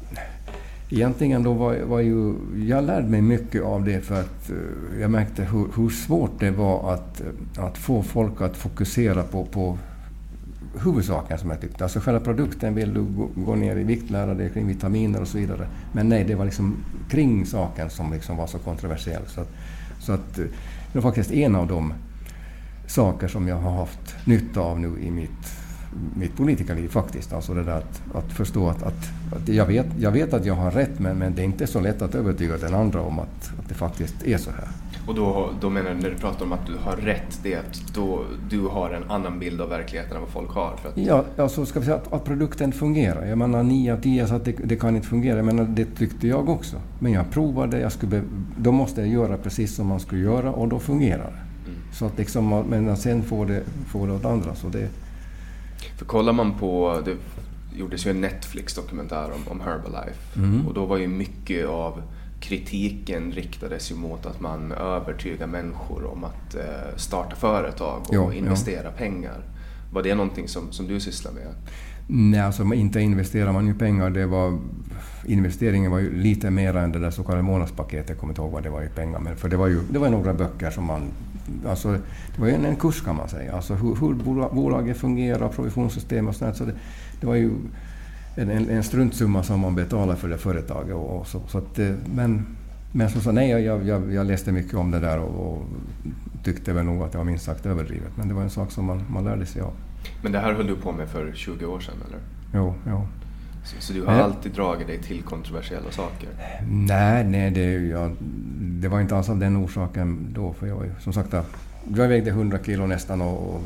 egentligen då var, var ju... Jag lärde mig mycket av det för att eh, jag märkte hur, hur, svårt det var att, eh, att få folk att fokusera på, på huvudsaken som jag tyckte. Alltså själva produkten vill du gå, gå ner i vikt, lära dig kring vitaminer och så vidare. Men nej, det var liksom kring saken som liksom var så kontroversiell. Så att, så att eh, det var faktiskt en av de saker som jag har haft nytta av nu i mitt mitt politikerliv faktiskt. Alltså det där att, att förstå att, att, att, jag, vet, jag vet att jag har rätt men, men det är inte så lätt att övertyga den andra om att, att det faktiskt är så här. Och då, då menar du, när du pratar om att du har rätt, det är att då, du har en annan bild av verkligheten än vad folk har? För att... Ja, alltså ska vi säga att, att produkten fungerar. Jag menar 9 av 10 sa att det, det, kan inte fungera. Jag menar, det tyckte jag också. Men jag provade, jag skulle, då måste jag göra precis som man skulle göra och då fungerar det. Mm. Så att liksom, men sen får det, får det åt andra. Så det, för kollar man på, det gjordes ju en Netflix-dokumentär om, om Herbalife mm. och då var ju mycket av kritiken riktades ju mot att man övertygar människor om att eh, starta företag och jo, investera jo. pengar. Var det någonting som, som du sysslar med? Nej, alltså inte investerar man ju pengar. Det var, investeringen var ju lite mer än det där så kallade månadspaketet. Jag kommer inte ihåg vad det var i pengar. Men för det var ju det var några böcker som man alltså, det var ju en kurs kan man säga, alltså hur, hur bolaget fungerar, provisionssystem och sånt. Så det, det var ju en, en, en struntsumma som man betalade för det företaget. Och, och så, så att, eh, men men som sa, nej, jag, jag, jag, läste mycket om det där och, och, tyckte väl nog att det var minst sagt överdrivet. Men det var en sak som man, man lärde sig av. Men det här höll du på med för 20 år sedan, eller? Jo, jo. Så, så du har nej. alltid dragit dig till kontroversiella saker? Nej, nej det, jag, det var inte alls av den orsaken då. För jag, som sagt, jag vägde 100 kilo nästan och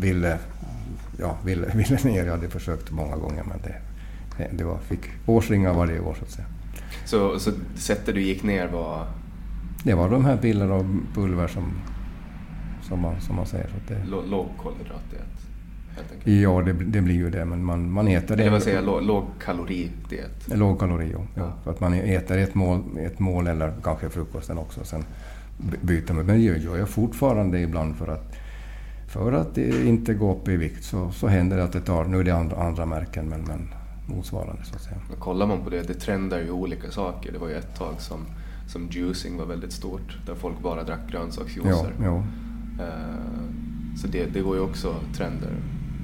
ville, ja, ville, ville ner. Jag hade försökt många gånger men det, det var, fick årsringar varje år så att säga. Så, så sättet du gick ner var? Det var de här piller och pulver som, som, man, som man säger. Så det... Lågkolhydratdiet? Ja, det, det, blir ju det, men man, man äter det. Det vill säga lågkaloridiet? Lågkalori, ja. ja. För att man äter ett mål, ett mål eller kanske frukosten också. Sen byter man. Men det gör jag fortfarande ibland för att för att inte gå upp i vikt så, så händer det att det tar, nu är det andra, andra märken men, men motsvarande så att säga. Men kollar man på det, det trendar ju olika saker. Det var ju ett tag som, som juicing var väldigt stort, där folk bara drack grönsaksjuicer. Ja, ja. Uh, så det, det går ju också trender.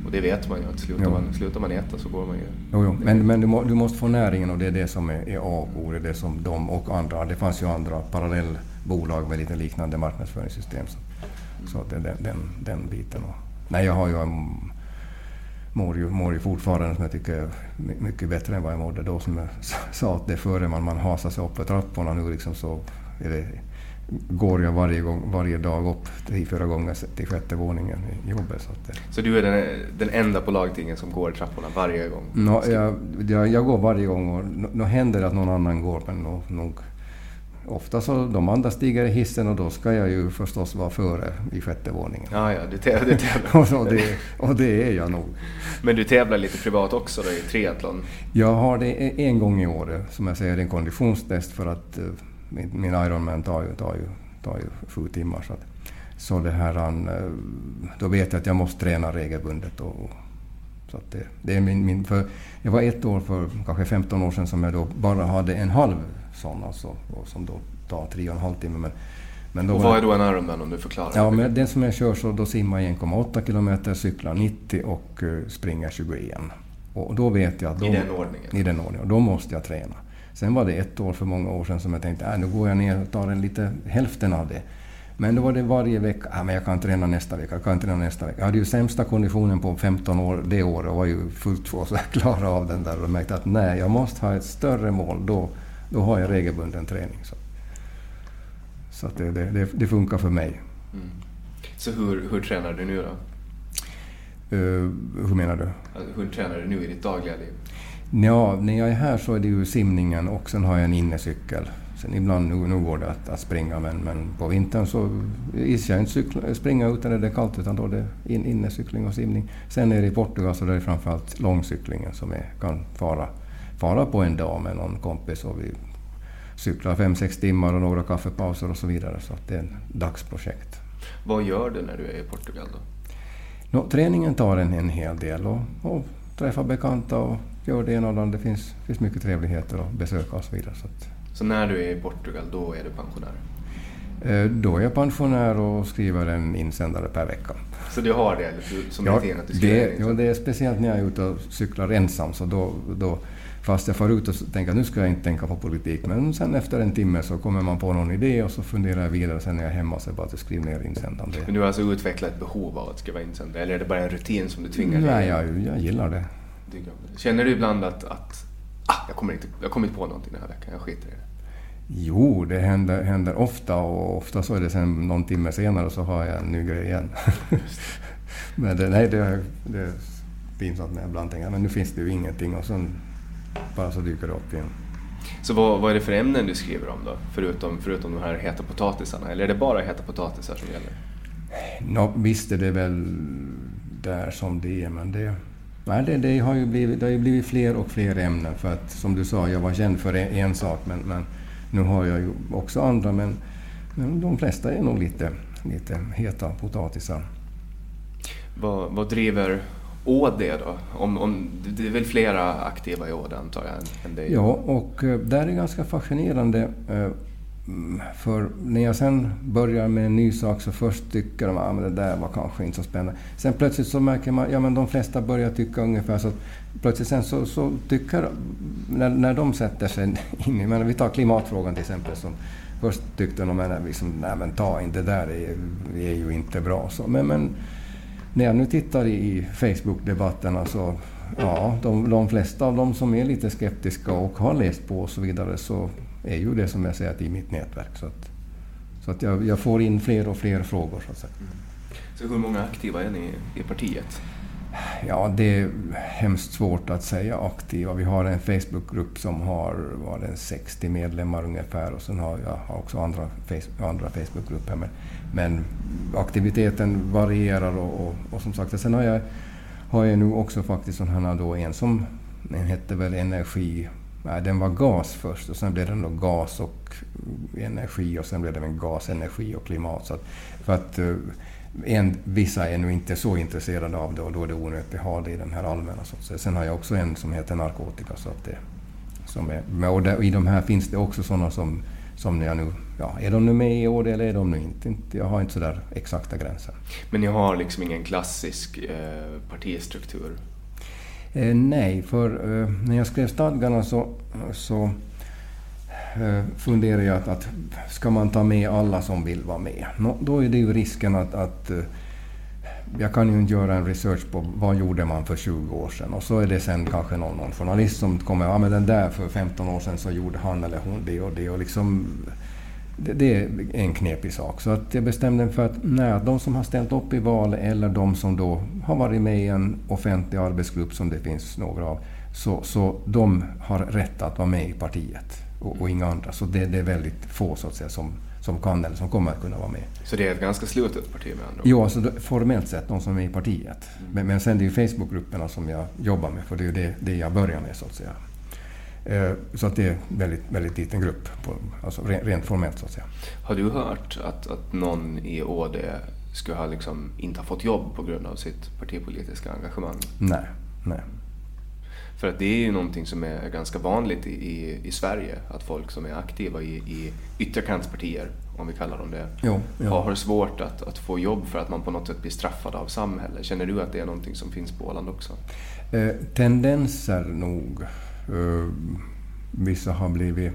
Och det vet man ju att slutar, man, slutar man äta så går man ju... Jo, jo. Men, men du, må, du, måste få näringen och det är det som är, är A och O. Det är det som de och andra, det fanns ju andra parallellbolag med lite liknande marknadsföringssystem. Så, mm. så det är den, den, den biten. Nej, jag har ju mår ju, mår ju fortfarande som jag tycker är mycket bättre än vad jag mådde då. Som jag sa att det före man, man hasar sig upp för trapporna nu liksom så är det, går jag varje, gång, varje dag upp tre, fyra gånger till sjätte våningen i jobbet. Så, det. så du är den, den enda på lagtingen som går trapporna varje gång? No, jag, jag, jag går varje gång och nu händer det att någon annan går men nog, nog Ofta så de andra stiger i hissen och då ska jag ju förstås vara före i sjätte våningen. Ja, ja, du tävlar. Du tävlar. och, det, och det är jag nog. Men du tävlar lite privat också då i triathlon? Jag har det en gång i år, som jag säger, en konditionstest för att uh, min, Ironman tar ju, tar ju, tar ju sju timmar. Så, att, så det här, uh, då vet jag att jag måste träna regelbundet. Och, så att det, det är min, min, för jag var ett år för kanske 15 år sedan som jag då bara hade en halv sån alltså, och som då tar tre och en halv timme. Men, men då och vad är då en Ironman om du förklarar? Ja, men den som jag kör så då simmar jag 1,8 kilometer, cyklar 90 och uh, springer 21. Och då vet jag att... Då, I den ordningen? I den ordningen. Och då måste jag träna. Sen var det ett år för många år sedan som jag tänkte att äh, nu går jag ner och tar en lite hälften av det. Men då var det varje vecka, ah, men jag kan träna nästa vecka, jag kan träna nästa vecka. Jag hade ju sämsta konditionen på 15 år det året och var ju fullt två så jag klarade av den där och märkte att nej, jag måste ha ett större mål. Då, då har jag regelbunden träning. Så, så att det, det, det, funkar för mig. Mm. Så hur, hur tränar du nu då? Uh, hur menar du? Alltså, hur tränar du nu i ditt dagliga liv? Ja, när jag är här så är det ju simningen och sen har jag en innecykel. Sen ibland nu, nu går det att, att springa men, men på vintern så gissar jag inte cykla, springa utan det är kallt utan då är det in, innecykling och simning. Sen är det i Portugal så är det framförallt långcyklingen som är, kan fara fara på en dag med någon kompis och vi cyklar fem, sex timmar och några kaffepauser och så vidare. Så det är ett dagsprojekt. Vad gör du när du är i Portugal då? No, träningen tar en, en hel del och, och träffar bekanta och gör det ena och det andra. Det finns, finns mycket trevligheter att besöka och så vidare. Så, att, så när du är i Portugal, då är du pensionär? Eh, då är jag pensionär och skriver en insändare per vecka. Så du har det som ja, rutin? Att du det, ja, det är speciellt när jag är ute och cyklar ensam. Så då, då Fast jag far ut och tänker att nu ska jag inte tänka på politik. Men sen efter en timme så kommer man på någon idé och så funderar jag vidare. Sen när jag är hemma så är det bara att skriva ner insändaren. Men du har alltså utvecklat ett behov av att skriva insändare? Eller är det bara en rutin som du tvingar dig? Nej, jag, jag gillar det. Känner du ibland att, att ah, jag, kommer inte, jag kommer inte på någonting den här veckan, jag skiter i det? Jo, det händer, händer ofta och ofta så är det sen någon timme senare så har jag en ny grej igen. men det, nej, det, det är pinsamt när jag ibland tänker men nu finns det ju ingenting och sen bara så dyker det upp igen. Så vad, vad är det för ämnen du skriver om då? Förutom, förutom de här heta potatisarna? Eller är det bara heta potatisar som gäller? No, visst är det väl där som det är, men det, nej, det, det, har ju blivit, det har ju blivit fler och fler ämnen. För att som du sa, jag var känd för en, en sak, men, men nu har jag ju också andra. Men, men de flesta är nog lite, lite heta potatisar. Vad, vad driver ÅD då? Om, om, det är väl flera aktiva i ÅD antar jag än dig? Ja, och eh, det är ganska fascinerande. Eh, mm, för när jag sen börjar med en ny sak så först tycker de att ah, det där var kanske inte så spännande. Sen plötsligt så märker man att ja, de flesta börjar tycka ungefär så. Plötsligt sen så, så tycker när, när de sätter sig in i... Men vi tar klimatfrågan till exempel. Som först tyckte de att liksom, nej men ta inte det där, det är, det är ju inte bra. Så, men, men när jag nu tittar i Facebook-debatterna så ja, de, de flesta av dem som är lite skeptiska och har läst på och så vidare så är ju det som jag säger i mitt nätverk. Så att, så att jag, jag får in fler och fler frågor. Så, att säga. Så hur många aktiva är ni i partiet? Ja, det är hemskt svårt att säga aktiva. Vi har en Facebookgrupp som har var det 60 medlemmar ungefär och sen har jag också andra, face, andra Facebookgrupper. Men, men aktiviteten varierar och, och, och, som sagt, sen har jag, har jag nu också faktiskt sån här då en som den hette väl energi Nej, den var gas först och sen blev den då gas och energi och sen blev det en gas, energi och klimat. Så att, för att eh, en, vissa är nu inte så intresserade av det och då är det onödigt att ha det i den här allmänna. Så Sen har jag också en som heter narkotika. Så att det, som är, och där, I de här finns det också sådana som som jag nu, ja, är de nu med i år eller är de nu inte? Jag har inte sådär exakta gränser. Men ni har liksom ingen klassisk eh, partistruktur? Eh, nej, för eh, när jag skrev stadgarna så, så eh, funderade jag att, att ska man ta med alla som vill vara med? No, då är det ju risken att, att eh, jag kan ju inte göra en research på vad gjorde man för 20 år sedan och så är det sen kanske någon, någon journalist som kommer ja men den där för 15 år sedan så gjorde han eller hon det och det och liksom det, det är en knepig sak. Så att jag bestämde mig för att nej, de som har ställt upp i val eller de som då har varit med i en offentlig arbetsgrupp som det finns några av, så, så de har rätt att vara med i partiet och, och inga andra. Så det, det är väldigt få så att säga som som kan eller som kommer att kunna vara med. Så det är ett ganska slutet parti med andra? Ja, alltså formellt sett de som är i partiet. Mm. Men, men sen det är ju Facebookgrupperna som jag jobbar med, för det är ju det, det jag börjar med så att säga. Eh, så att det är en väldigt, väldigt liten grupp, på, alltså rent formellt så att säga. Har du hört att, att någon i ÅD skulle ha liksom inte ha fått jobb på grund av sitt partipolitiska engagemang? Nej, nej. För att det är ju någonting som är ganska vanligt i, i, i Sverige, att folk som är aktiva i, i ytterkantspartier, om vi kallar dem det, jo, jo. har svårt att, att få jobb för att man på något sätt blir straffad av samhället. Känner du att det är någonting som finns på Åland också? Eh, tendenser nog. Eh, vissa har blivit,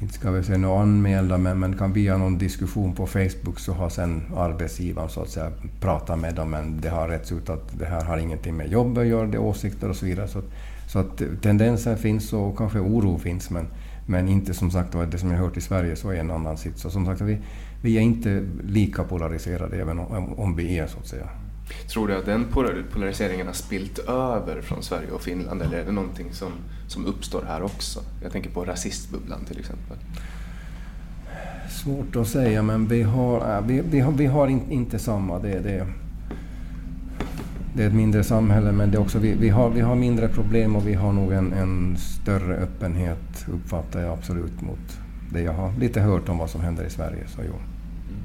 inte ska vi säga några anmälda, men, men kan via någon diskussion på Facebook så har sen arbetsgivaren så att säga pratat med dem, men det har rätts ut att det här har ingenting med jobb att göra, det är åsikter och så vidare. Så så att tendenser finns och kanske oro finns, men, men inte som sagt det som jag hört i Sverige så är en annan sits. Så som sagt, vi, vi är inte lika polariserade även om, om vi är så att säga. Tror du att den polariseringen har spilt över från Sverige och Finland eller är det någonting som, som uppstår här också? Jag tänker på rasistbubblan till exempel. Svårt att säga men vi har, vi, vi har, vi har in, inte samma. Det, det, det är ett mindre samhälle men det är också, vi, vi, har, vi har mindre problem och vi har nog en, en större öppenhet uppfattar jag absolut mot det jag har lite hört om vad som händer i Sverige. Så jo. Mm.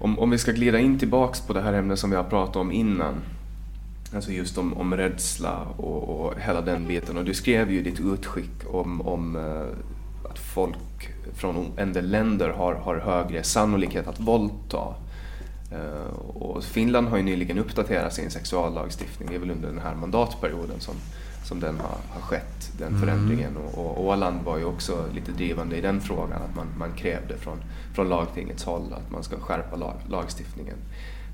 Om, om vi ska glida in tillbaks på det här ämnet som vi har pratat om innan. Alltså just om, om rädsla och, och hela den biten. Och du skrev ju i ditt utskick om, om eh, att folk från en del länder har, har högre sannolikhet att våldta och Finland har ju nyligen uppdaterat sin sexuallagstiftning, det är väl under den här mandatperioden som, som den har, har skett, den mm. förändringen. Och, och Åland var ju också lite drivande i den frågan, att man, man krävde från, från lagtingets håll att man ska skärpa lag, lagstiftningen.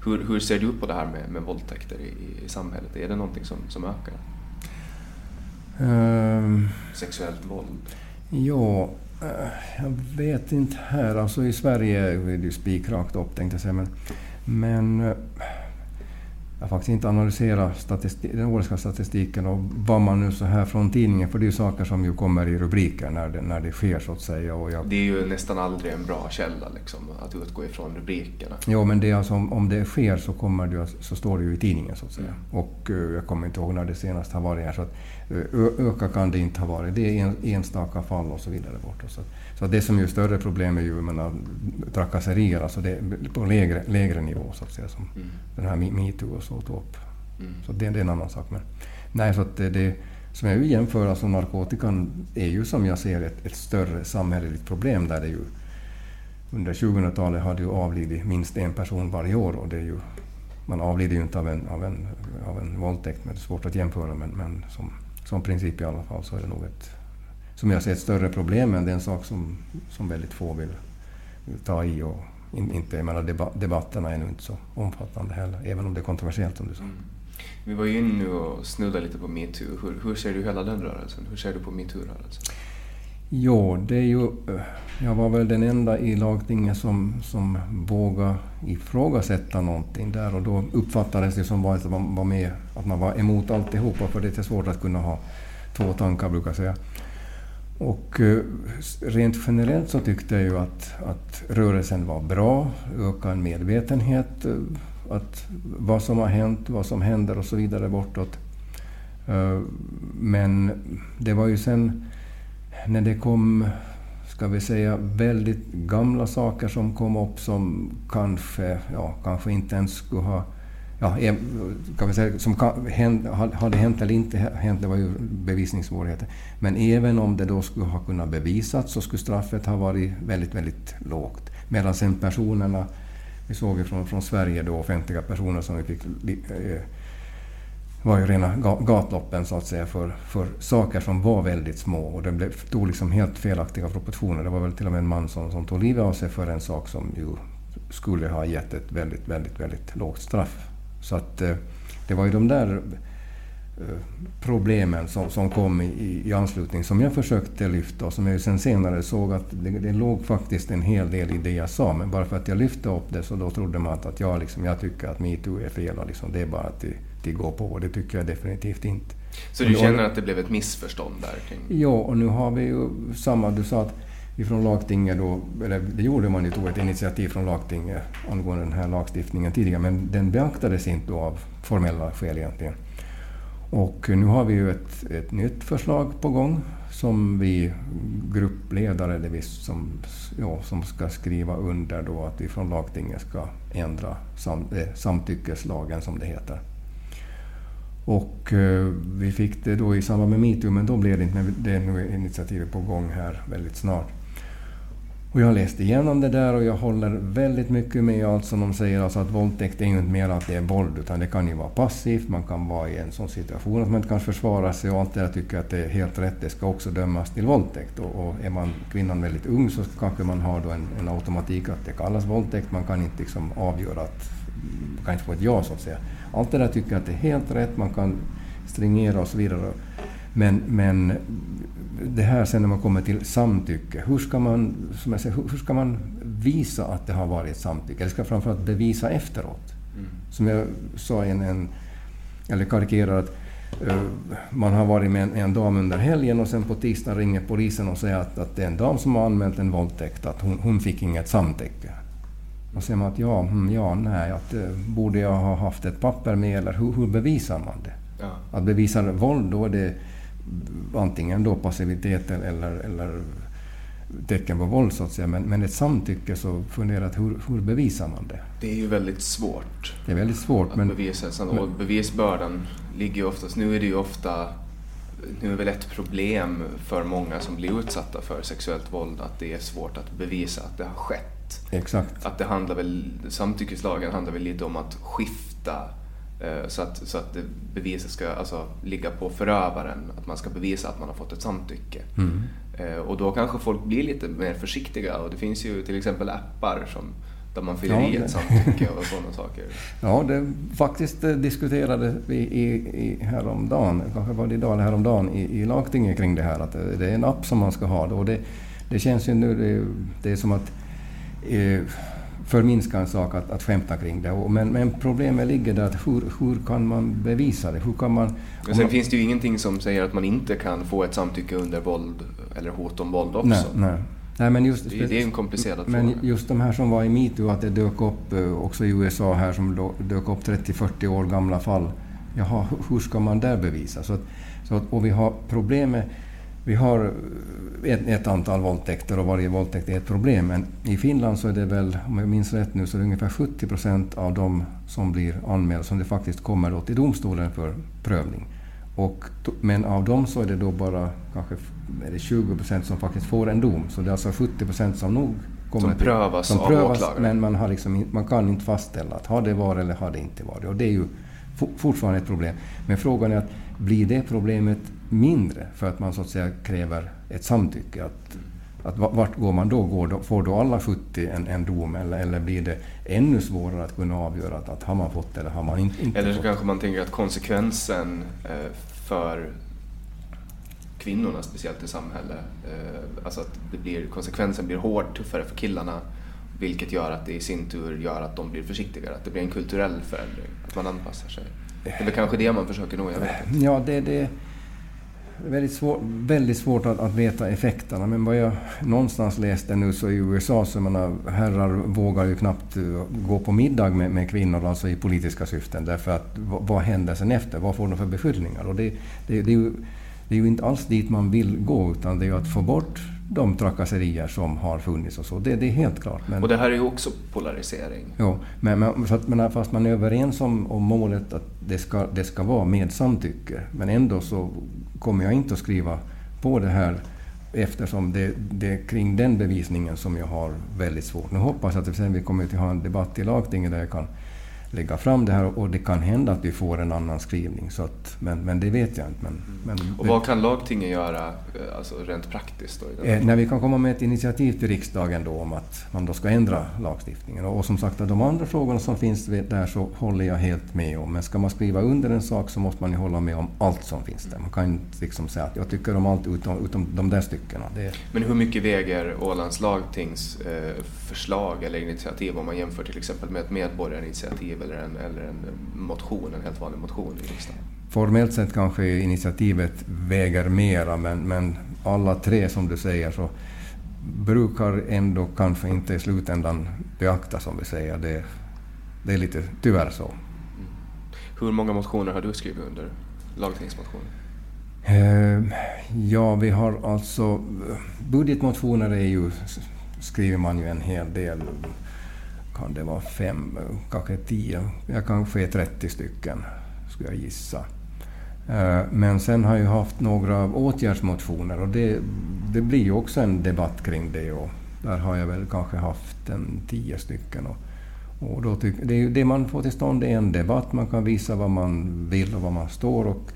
Hur, hur ser du på det här med, med våldtäkter i, i samhället? Är det någonting som, som ökar? Um, Sexuellt våld? Ja, eh, jag vet inte här. Alltså i Sverige är det ju spikrakt upp tänkte jag säga. Men men eh, jag har faktiskt inte analyserat den årliga statistiken och vad man nu så här från tidningen, för det är ju saker som ju kommer i rubriker när det, när det sker så att säga. Och jag, det är ju nästan aldrig en bra källa liksom, att utgå ifrån rubrikerna. Jo, men det är alltså, om det sker så, kommer det, så står det ju i tidningen så att säga. Mm. Och uh, jag kommer inte ihåg när det senast har varit här. Så att, uh, öka kan det inte ha varit. Det är en, enstaka fall och så vidare. Bort. Och så, så det som är större problem är ju menar, trakasserier, alltså det, på lägre, lägre nivå så att säga, som mm. den här metoo och så tog upp. Mm. Så det, det, är en annan sak. Men, nej, så att det, det, som jag vill jämföra, alltså narkotikan är ju som jag ser ett, ett större samhälleligt problem där det ju under 2000-talet har det ju avlidit minst en person varje år och det är ju, man avlider ju inte av en, av en, av en våldtäkt, men det är svårt att jämföra, men, men som, som princip i alla fall så är det nog ett som jag ser ett större problem, men det är en sak som, som väldigt få vill, vill ta i. Och in, inte, jag menar, debatterna är nu inte så omfattande heller, även om det är kontroversiellt som du sa. Mm. Vi var ju inne och snuddade lite på metoo. Hur, hur ser du hela den rörelsen? Hur ser du på metoo-rörelsen? Jo, det är ju... Eh, jag var väl den enda i lagtinget som, som vågade ifrågasätta någonting där och då uppfattades det som att man var med, att man var emot alltihopa för det är svårt att kunna ha två tankar brukar jag säga. Och eh, rent generellt så tyckte jag ju att, att rörelsen var bra, ökad medvetenhet, eh, att vad som har hänt, vad som händer och så vidare bortåt. Eh, men det var ju sen när det kom, ska vi säga, väldigt gamla saker som kom upp som kanske, ja, kanske inte ens skulle ha ja, kan vi säga, som kan, hade hänt eller inte hänt, det var ju bevisningssvårigheter. Men även om det då skulle ha kunnat bevisas så skulle straffet ha varit väldigt, väldigt lågt. Medan sen personerna, vi såg ju från, från Sverige då offentliga personer som vi fick eh, var ju rena gatloppen så att säga för, för saker som var väldigt små och det blev, tog liksom helt felaktiga proportioner. Det var väl till och med en man som, som tog livet av sig för en sak som ju skulle ha gett ett väldigt, väldigt, väldigt lågt straff. Så att eh, det var ju de där eh, problemen som, som kom i, i anslutning som jag försökte lyfta och som jag sen senare såg att det, det låg faktiskt en hel del i det jag sa. Men bara för att jag lyfte upp det så då trodde man att, att jag, liksom, jag tycker att metoo är fel och liksom, det är bara att det går på och det tycker jag definitivt inte. Så du känner att det blev ett missförstånd där? Kring... Ja, och nu har vi ju samma, du sa att ifrån lagtinget då, eller det gjorde man ju, tog ett initiativ från lagtinget angående den här lagstiftningen tidigare, men den beaktades inte då av formella skäl egentligen. Och nu har vi ju ett, ett nytt förslag på gång som vi gruppledare det vi som, ja, som ska skriva under då att vi från lagtinget ska ändra sam, eh, samtyckeslagen som det heter. Och eh, vi fick det då i samband med metoo, men då blev det inte, men det är nu initiativet på gång här väldigt snart. Och jag läst igenom det där och jag håller väldigt mycket med allt som de säger. Alltså att våldtäkt är ju inte mer att det är våld, utan det kan ju vara passivt. Man kan vara i en sån situation att man inte kan försvara sig och allt det där tycker att det är helt rätt. Det ska också dömas till våldtäkt. Och, och är man kvinnan väldigt ung så kanske man har då en, en automatik att det kallas våldtäkt. Man kan inte liksom avgöra att, man kan inte få ett ja så att säga. Allt det där tycker jag att det är helt rätt. Man kan stringera och så vidare. Men, men det här sen när man kommer till samtycke, hur ska man, som jag säger, hur ska man visa att det har varit samtycke? Eller ska framförallt bevisa efteråt? Mm. Som jag sa i en, en eller karikerar att uh, man har varit med en, en, dam under helgen och sen på tisdag ringer polisen och säger att, att det är en dam som har anmält en våldtäkt, att hon, hon fick inget samtycke. Och säger man att ja, mm, ja, nej, att, uh, borde jag ha haft ett papper med eller hur, hur bevisar man det? Ja. Att bevisa våld, då är det antingen då passivitet eller, eller tecken på våld så att säga. Men, men ett samtycke så funderar jag hur, hur bevisar man det? Det är ju väldigt svårt. Det är väldigt svårt. Att men, bevisa. Och bevisbördan ligger ju oftast, nu är det ju ofta nu är väl ett problem för många som blir utsatta för sexuellt våld att det är svårt att bevisa att det har skett. Exakt. Att det handlar väl, samtyckeslagen handlar väl lite om att skifta så att, så att beviset ska alltså ligga på förövaren, att man ska bevisa att man har fått ett samtycke. Mm. Eh, och då kanske folk blir lite mer försiktiga och det finns ju till exempel appar som, där man fyller ja, i ett samtycke och sådana saker. Ja, det faktiskt eh, diskuterade vi i, i häromdagen, kanske var det idag eller häromdagen, i, i lagtinget kring det här att det är en app som man ska ha. Och det, det känns ju nu, det, det är som att eh, förminska en sak att, att skämta kring det. Men, men problemet ligger där att hur, hur kan man bevisa det? Hur kan man, sen man, finns det ju ingenting som säger att man inte kan få ett samtycke under våld eller hot om våld också. Nej, nej. Nej, men just, det, det är en komplicerad men fråga. just de här som var i metoo, att det dök upp eh, också i USA här som dök upp 30-40 år gamla fall. Jaha, hur ska man där bevisa? Så att, så att, och vi har problemet vi har ett, ett, antal våldtäkter och varje våldtäkt är ett problem. Men i Finland så är det väl, om jag minns rätt nu, så är det ungefär 70 procent av de som blir anmälda som det faktiskt kommer då till domstolen för prövning. Och, men av dem så är det då bara kanske är det 20 procent som faktiskt får en dom. Så det är alltså 70 procent som nog kommer som prövas till, som av åklagaren? Men man, har liksom, man kan inte fastställa att har det varit eller har det inte varit. Och det är ju fortfarande ett problem. Men frågan är att blir det problemet mindre för att man så att säga kräver ett samtycke? Att, att vart går man då? Går får då alla 70 en, en dom eller, eller blir det ännu svårare att kunna avgöra att, att har man fått eller har man inte, inte Eller så fått? kanske man tänker att konsekvensen eh, för kvinnorna speciellt i samhället, eh, alltså att det blir, konsekvensen blir hård, tuffare för killarna vilket gör att det i sin tur gör att de blir försiktigare, att det blir en kulturell förändring, att man anpassar sig. Det är väl kanske det man försöker nå, jag vet inte. Ja, det, det, väldigt, svår, väldigt svårt att, att, veta effekterna. Men vad jag någonstans läste nu så i USA så menar, herrar vågar ju knappt uh, gå på middag med, med kvinnor alltså i politiska syften. Därför att vad, vad händer sen efter? Vad får de för beskyllningar? Och det, det, det, är ju, det är ju inte alls dit man vill gå utan det är ju att få bort de trakasserier som har funnits och så. Det, det är helt klart. Men, och det här är ju också polarisering. Ja, men, men, att, men fast man är överens om, om målet att det ska, det ska vara med samtycke, men ändå så kommer jag inte att skriva på det här eftersom det, det är kring den bevisningen som jag har väldigt svårt. Nu hoppas jag att vi kommer att ha en debatt i lagtinget där jag kan lägga fram det här och det kan hända att vi får en annan skrivning. Så att, men, men det vet jag inte. Men, men och vad kan lagtinget göra eh, alltså rent praktiskt? Då, eh, när vi kan komma med ett initiativ till riksdagen då om att man då ska ändra lagstiftningen. Och, och som sagt, de andra frågorna som finns där så håller jag helt med om. Men ska man skriva under en sak så måste man ju hålla med om allt som finns där. Man kan inte liksom säga att jag tycker om allt utom, utom de där styckena. Det... Men hur mycket väger Ålands lagtings eh, förslag eller initiativ om man jämför till exempel med ett medborgarinitiativ eller en, eller en motion, en helt vanlig motion i riksdagen? Formellt sett kanske initiativet väger mera, men, men alla tre som du säger så brukar ändå kanske inte i slutändan beaktas, som vi säger. Det, det är lite tyvärr så. Mm. Hur många motioner har du skrivit under lagtingsmotionen? Uh, ja, vi har alltså... Budgetmotioner är ju, skriver man ju en hel del kan det vara fem, kanske tio, ja, kanske 30 stycken, skulle jag gissa. Eh, men sen har jag haft några åtgärdsmotioner och det, det blir ju också en debatt kring det. Och där har jag väl kanske haft en tio stycken. Och, och då tyck, det, det man får till stånd är en debatt, man kan visa vad man vill och vad man står. Och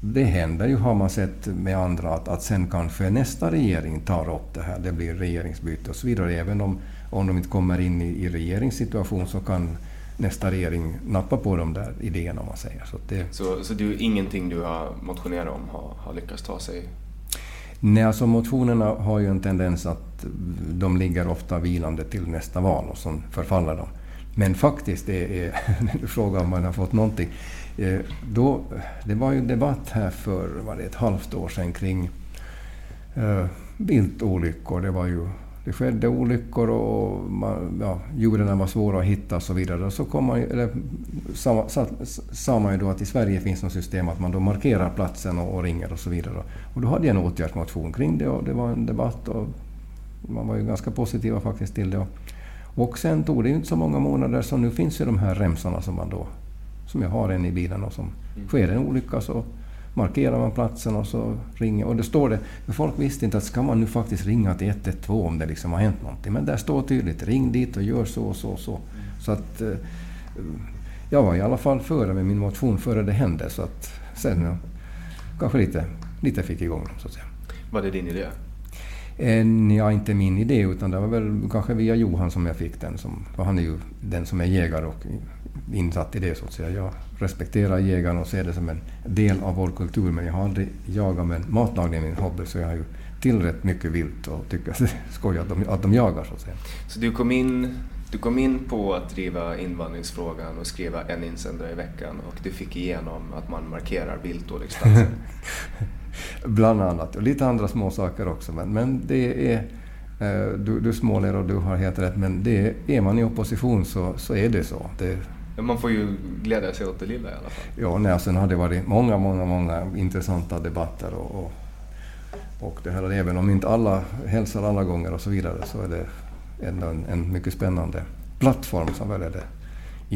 det händer ju, har man sett med andra, att, att sen kanske nästa regering tar upp det här. Det blir regeringsbyte och så vidare. Även om om de inte kommer in i, i regeringssituation så kan nästa regering nappa på de där idéerna om man säger. Så, det... så, så du, ingenting du har motionerat om har, har lyckats ta sig? Nej, alltså motionerna har ju en tendens att de ligger ofta vilande till nästa val och så förfaller de. Men faktiskt, det är, frågar om man har fått någonting. Eh, då, det var ju debatt här för var det ett halvt år sedan kring uh, viltolyckor. Det var ju det skedde olyckor och man, ja, djuren var svåra att hitta och så vidare. Så kom man, eller, sa, sa, sa man ju då att i Sverige finns något system att man då markerar platsen och, och, ringer och så vidare. Och då hade jag en åtgärdsmotion kring det och det var en debatt och man var ju ganska positiva faktiskt till det. Och sen tog det ju inte så många månader så nu finns ju de här remsorna som man då, som jag har en i bilen och som mm. sker en olycka så markerar man platsen och så ringer... Och det står det, för folk visste inte att ska man nu faktiskt ringa till 112 om det liksom har hänt någonting. Men där står tydligt, ring dit och gör så och så och så. Så att... Eh, jag var i alla fall före med min motion före det hände. Så att sen ja, kanske lite, lite fick igång dem så att säga. Var det din idé? Eh, ja, inte min idé utan det var väl kanske via Johan som jag fick den. Som, han är ju den som är jägare och insatt i det så att säga. Jag respekterar jägarna och ser det som en del av vår kultur men jag har aldrig jagat men matlagning är min hobby så jag har ju tillrätt mycket vilt och tycker att det är skoj att de, att de jagar så att säga. Så du kom in du kom in på att driva invandringsfrågan och skriva en insändare i veckan och du fick igenom att man markerar viltolycksplatsen. Bland annat, och lite andra små saker också. Men, men det är, eh, du, du småler och du har helt rätt, men det, är man i opposition så, så är det så. Det, man får ju glädja sig åt det lilla i alla fall. Ja, nej, sen har det varit många, många, många intressanta debatter och, och, och det här, även om inte alla hälsar alla gånger och så vidare så är det ändå en, en mycket spännande plattform som väl är det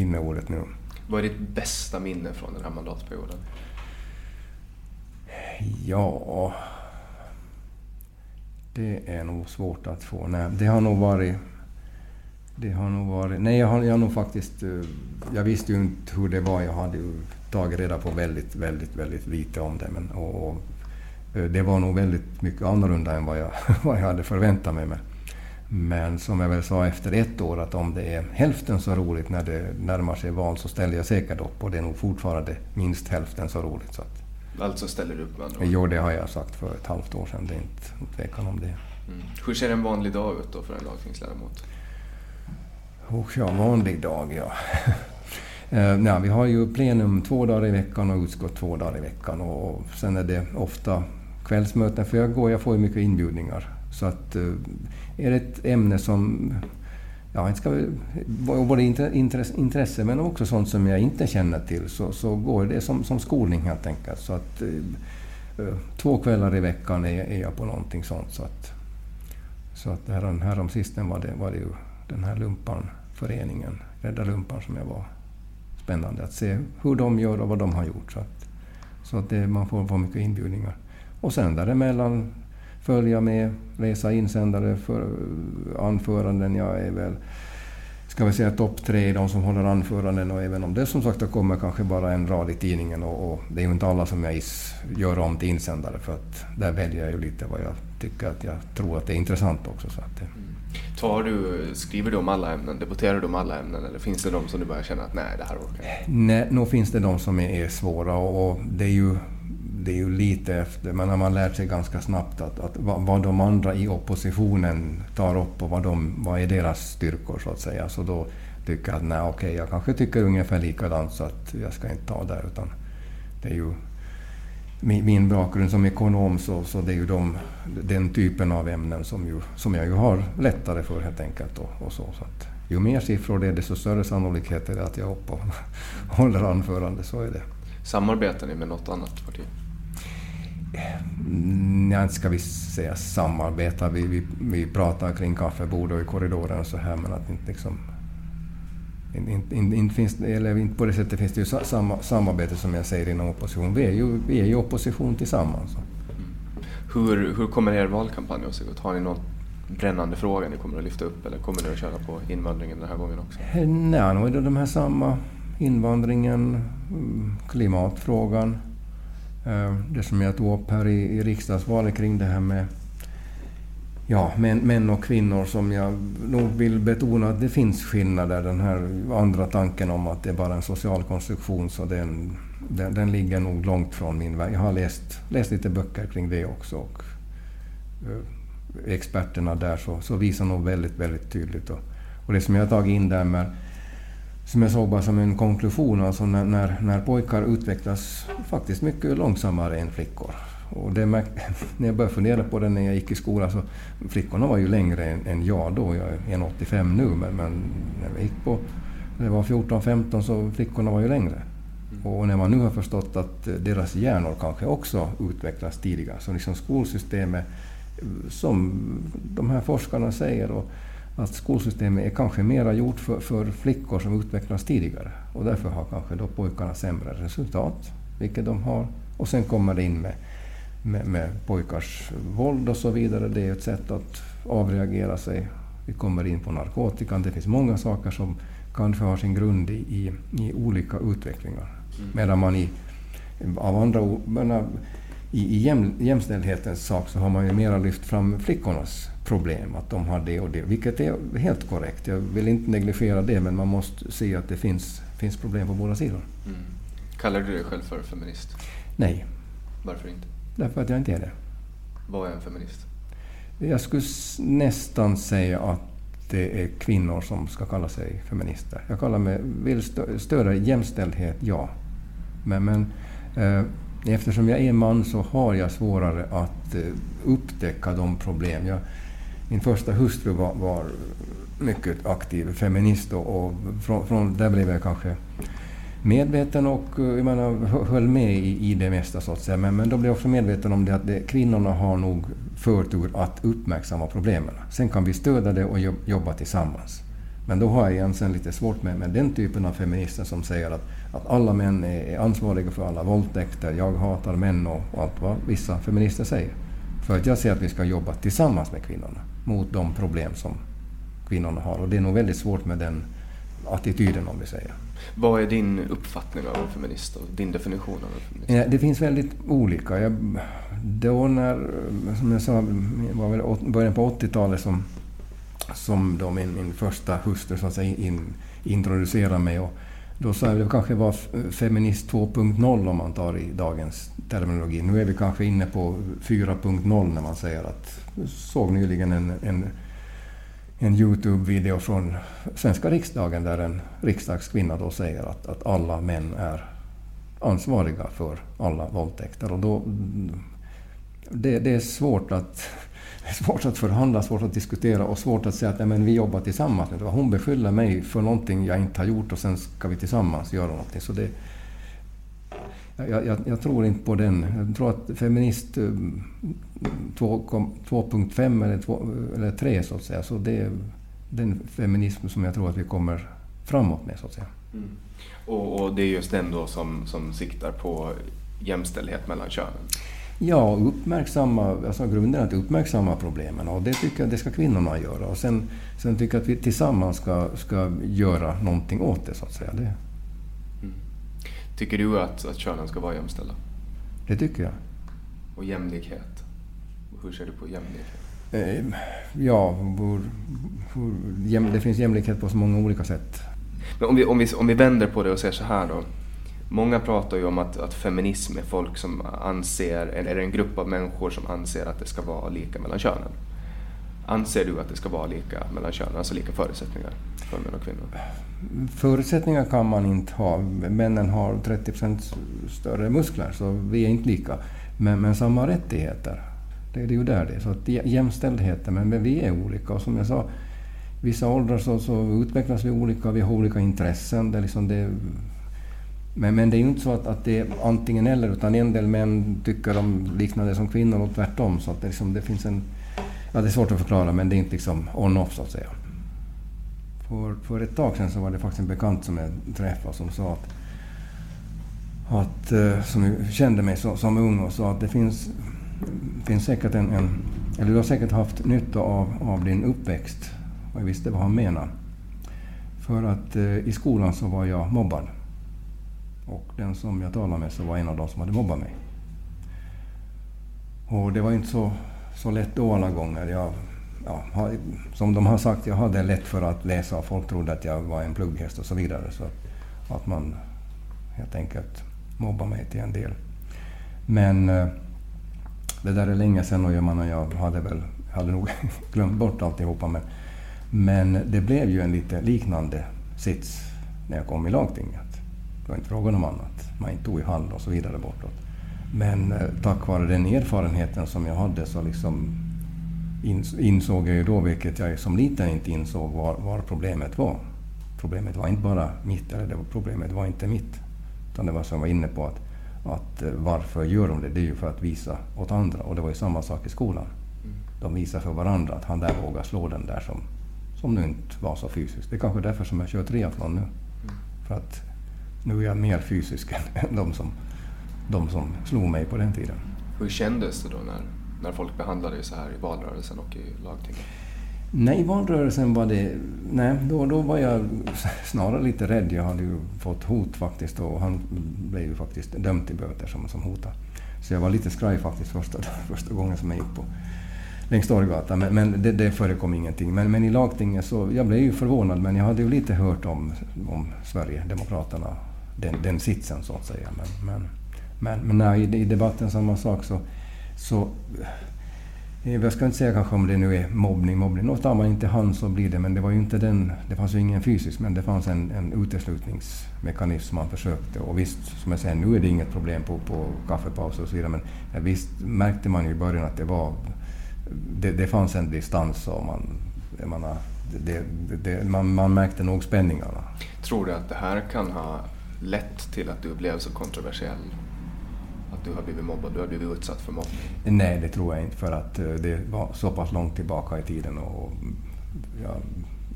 inneordet nu. Vad är ditt bästa minne från den här mandatperioden? Ja... Det är nog svårt att få. Nej, det har nog varit det har nog varit... Nej, jag har, jag har nog faktiskt... Eh, jag visste ju inte hur det var. Jag hade ju tagit reda på väldigt, väldigt, väldigt lite om det. Men, och, och eh, det var nog väldigt mycket annorlunda än vad jag, vad jag hade förväntat mig. Men, men som jag väl sa efter ett år, att om det är hälften så roligt när det närmar sig val så ställer jag säkert upp. Och det är nog fortfarande minst hälften så roligt. Så att, alltså ställer du upp med andra Jo, det har jag sagt för ett halvt år sedan. Det är inte tvekan om det. Mm. Hur ser en vanlig dag ut då för en lagtingsledamot? Och ja, vanlig dag, ja. eh, nej, vi har ju plenum två dagar i veckan och utskott två dagar i veckan. Och, och sen är det ofta kvällsmöten, för jag, går, jag får ju mycket inbjudningar. Så att eh, är det ett ämne som ja, inte ska, både intresse, intresse men också sånt som jag inte känner till så, så går det som, som skolning helt enkelt. Så att, eh, eh två kvällar i veckan är, är jag på någonting sånt. Så att, Så att här, härom sisten var det, var det ju den här lumparföreningen, Rädda Lumpan, som jag var spännande att se hur de gör och vad de har gjort. Så att, så att det, man får, får mycket inbjudningar. Och sen däremellan följa med, läsa insändare för anföranden. Jag är väl, ska vi säga topp tre i de som håller anföranden och även om det som sagt kommer kanske bara en rad i tidningen och, och det är ju inte alla som jag is, gör om till insändare för att där väljer jag ju lite vad jag tycker att jag tror att det är intressant också. Så att, mm. Tar du, skriver du om alla ämnen? Debatterar du om alla ämnen? Eller finns det de som du börjar känna att nej, det här orkar jag Nej, nog finns det de som är, är svåra och, och det är ju det är ju lite efter, men har man lärt sig ganska snabbt att, att vad de andra i oppositionen tar upp och vad, de, vad är deras styrkor så att säga. Så då tycker jag att nej okej, okay, jag kanske tycker ungefär likadant så att jag ska inte ta där utan det är ju min, bakgrund som ekonom så, så det är ju de, den typen av ämnen som, ju, som jag ju har lättare för helt enkelt. Och, och så, så att, ju mer siffror det är, desto större sannolikhet är det att jag uppe och håller anförande. Så är det. Samarbetar ni med något annat parti? Ja, inte ska vi säga samarbeta. Vi, vi, vi pratar kring kaffebord och i korridoren och så här, men att inte liksom... Inte, inte, inte finns, eller inte på det sättet finns det ju samma, samarbete som jag säger inom opposition. Vi är ju, vi är ju opposition tillsammans. Hur, hur kommer er valkampanj att se ut? Har ni någon brännande fråga ni kommer att lyfta upp eller kommer ni att köra på invandringen den här gången också? Nej, nu är det de här samma. Invandringen, mm, klimatfrågan, Eh, det som jag tog upp här i, i riksdagsvalet kring det här med ja, män, män och kvinnor som jag nog vill betona att det finns skillnader. Den här andra tanken om att det är bara en social konstruktion, så den, den, den ligger nog långt från min värld. Jag har läst, läst lite böcker kring det också. Och, eh, experterna där så, så visar nog väldigt, väldigt tydligt. Och, och det som jag har tagit in där med som jag såg bara som en konklusion, alltså när, när, när pojkar utvecklas faktiskt mycket långsammare än flickor. Och det, när jag började fundera på det när jag gick i skolan, så flickorna var ju längre än, än jag då. Jag är 1,85 nu, men, men när jag gick på när jag var 14-15 så flickorna var ju längre. Mm. Och när man nu har förstått att deras hjärnor kanske också utvecklas tidigare, så liksom skolsystemet, som de här forskarna säger, och att skolsystemet är kanske mera gjort för, för flickor som utvecklas tidigare. Och därför har kanske då pojkarna sämre resultat, vilket de har. Och sen kommer det in med, med, med pojkars våld och så vidare. Det är ett sätt att avreagera sig. Vi kommer in på narkotikan. Det finns många saker som kanske har sin grund i, i, i olika utvecklingar. Mm. Medan man i, av andra menar, i, i jäm, jämställdhetens sak så har man ju mera lyft fram flickornas problem, att de har det och det, vilket är helt korrekt. Jag vill inte negligera det, men man måste se att det finns, finns problem på båda sidor. Mm. Kallar du dig själv för feminist? Nej. Varför inte? Därför att jag inte är det. Vad är en feminist? Jag skulle nästan säga att det är kvinnor som ska kalla sig feminister. Jag kallar mig, vill stödja jämställdhet, ja. Men, men eh, eftersom jag är man så har jag svårare att eh, upptäcka de problem. Jag, min första hustru var, var mycket aktiv feminist och, och från, från, där blev jag kanske medveten och eh, jag menar, höll med i, i det mesta så att säga. Men, men då blev jag också medveten om det att det, kvinnorna har nog förtur att uppmärksamma problemen. Sen kan vi stödja det och jobba tillsammans. Men då har jag egentligen lite svårt med, med den typen av feminister som säger att, att alla män är, ansvariga för alla våldtäkter, jag hatar män och, och allt vad vissa feminister säger. För att jag ser att vi ska jobba tillsammans med kvinnorna mot de problem som kvinnorna har. Och det är nog väldigt svårt med den attityden om vi säger. Vad är din uppfattning av en feminist och din definition av en feminist? det finns väldigt olika. Jag, då när, som jag sa, var väl början på 80-talet som, som då min, min första hustru så att säga in, introducerade mig. Och då sa jag att det kanske var feminist 2.0 om man tar i dagens terminologi. Nu är vi kanske inne på 4.0 när man säger att... Jag såg nyligen en, en, en Youtube-video från svenska riksdagen där en riksdagskvinna då säger att, att alla män är ansvariga för alla våldtäkter. Och då, det, det är svårt att svårt att förhandla, svårt att diskutera och svårt att säga att nej, men vi jobbar tillsammans. Hon beskyller mig för någonting jag inte har gjort och sen ska vi tillsammans göra någonting. Så det, jag, jag, jag, tror inte på den. Jag tror att feminist... Eh, Eh, 2.5 eller, 2, eller 3 så att säga. Så det är den feminism som jag tror att vi kommer framåt med så att säga. Mm. Och, och, det är just den då som, som siktar på jämställdhet mellan könen? Ja, uppmärksamma, alltså grunden är att uppmärksamma problemen och det tycker jag det ska kvinnorna göra. Och sen, sen tycker jag att vi tillsammans ska, ska göra någonting åt det så att säga. Det. Mm. Tycker du att, att könen ska vara jämställda? Det tycker jag. Och jämlikhet? Ser du på jämlikhet? Eh, ja, hur, hur, det finns jämlikhet på så många olika sätt. Men om vi, om vi, om vi vänder på det och säger så här då. Många pratar ju om att, att feminism är folk som anser, eller en grupp av människor som anser att det ska vara lika mellan könen. Anser du att det ska vara lika mellan könen, alltså lika förutsättningar för män och kvinnor? Förutsättningar kan man inte ha. Männen har 30 större muskler, så vi är inte lika. Men, men samma rättigheter. Det, det är ju där det är. Så att jämställdheten, men, men vi är olika. Och som jag sa, vissa åldrar så, så utvecklas vi olika, vi har olika intressen. Det liksom det, men, men det är ju inte så att, att det är antingen eller, utan en del män tycker om liknande som kvinnor och tvärtom. Så att det, liksom, det finns en... Ja, det är svårt att förklara, men det är inte liksom on-off så att säga. För, för ett tag sedan så var det faktiskt en bekant som jag träffade som sa att, att eh, som kände mig så, som ung och sa att det finns, finns säkert en, en, eller du har säkert haft nytta av, av din uppväxt. Och jag visste vad han menade. För att eh, i skolan så var jag mobbad. Och den som jag talade med så var en av de som hade mobbat mig. Och det var inte så, så lätt då alla gånger. Jag, ja, som de har sagt, jag hade lätt för att läsa och folk trodde att jag var en plugghäst och så vidare. Så att man helt enkelt mobbade mig till en del. Men eh, det där är länge sedan och jag, hade väl hade nog glömt bort alltihopa. Men, men det blev ju en lite liknande sits när jag kom i lagtinget. Det var inte frågan om annat. Man tog i hand och så vidare bortåt. Men eh, tack vare den erfarenheten som jag hade så liksom insåg jag ju då, vilket jag som liten inte insåg, var, var problemet var. Problemet var inte bara mitt, eller det var, problemet var inte mitt. Utan det var som jag var inne på, att, att eh, varför gör de det? Det är ju för att visa åt andra. Och det var ju samma sak i skolan. Mm. De visar för varandra att han där vågar slå den där som, som nu inte var så fysisk. Det är kanske därför som jag kör triathlon nu. Mm. För att nu är jag mer fysisk än de som, de som slog mig på den tiden. Hur kändes det då när, när folk behandlade dig så här i valrörelsen och i lagtinget? Nej, i valrörelsen var det... Nej, då, då var jag snarare lite rädd. Jag hade ju fått hot faktiskt och han blev ju faktiskt dömd till böter som, som hotade. Så jag var lite skraj faktiskt första, första gången som jag gick på längs Torggatan. Men, men det, det förekom ingenting. Men, men i lagtinget så... Jag blev ju förvånad, men jag hade ju lite hört om, om Sverigedemokraterna den, den sitsen så att säga. Men, men, men, men nej, i, i debatten samma sak så, så Eh, jag ska inte säga kanske om det nu är mobbning, mobbning. Något tar man inte hand så blir det, men det var ju inte den, det fanns ju ingen fysisk, men det fanns en, en uteslutningsmekanism man försökte. Och visst, som jag säger, nu är det inget problem på, på kaffepauser och så vidare, men visst märkte man ju i början att det var, det, det fanns en distans och man, jag menar, det, det, man, man märkte nog spänningarna. Tror du att det här kan ha lett till att du blev så kontroversiell? Att du har blivit mobbad, du har blivit utsatt för mobbning? Nej, det tror jag inte för att eh, det var så pass långt tillbaka i tiden och ja,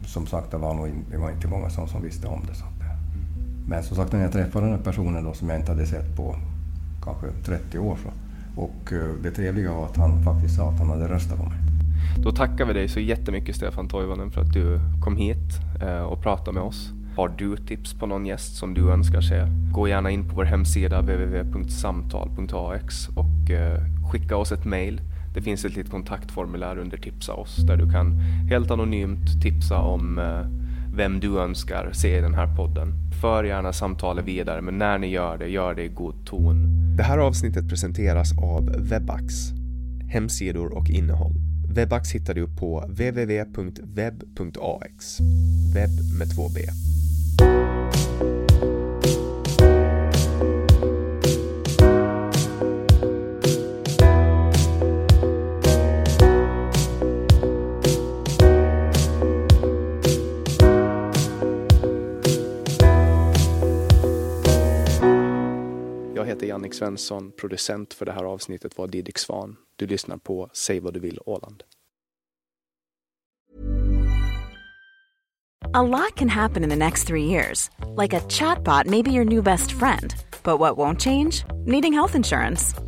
som sagt det var, nog, det var inte många som, som visste om det. Så. Men som sagt när jag träffade den här personen då, som jag inte hade sett på kanske 30 år så, och eh, det trevliga var att han faktiskt sa att han hade röstat på mig. Då tackar vi dig så jättemycket Stefan Toivonen för att du kom hit eh, och pratade med oss. Har du tips på någon gäst som du önskar se? Gå gärna in på vår hemsida www.samtal.ax och eh, skicka oss ett mail. Det finns ett litet kontaktformulär under Tipsa oss där du kan helt anonymt tipsa om eh, vem du önskar se i den här podden. För gärna samtalet vidare, men när ni gör det, gör det i god ton. Det här avsnittet presenteras av Webax, hemsidor och innehåll. Webax hittar du på www.web.ax, webb med två b. Henrik Svensson. Producent för det här avsnittet var Didrik Svan. Du lyssnar på Säg vad du vill Åland. A lot can happen in the next three years. Like a chatbot maybe your new best friend. But what won't change? Needing health insurance.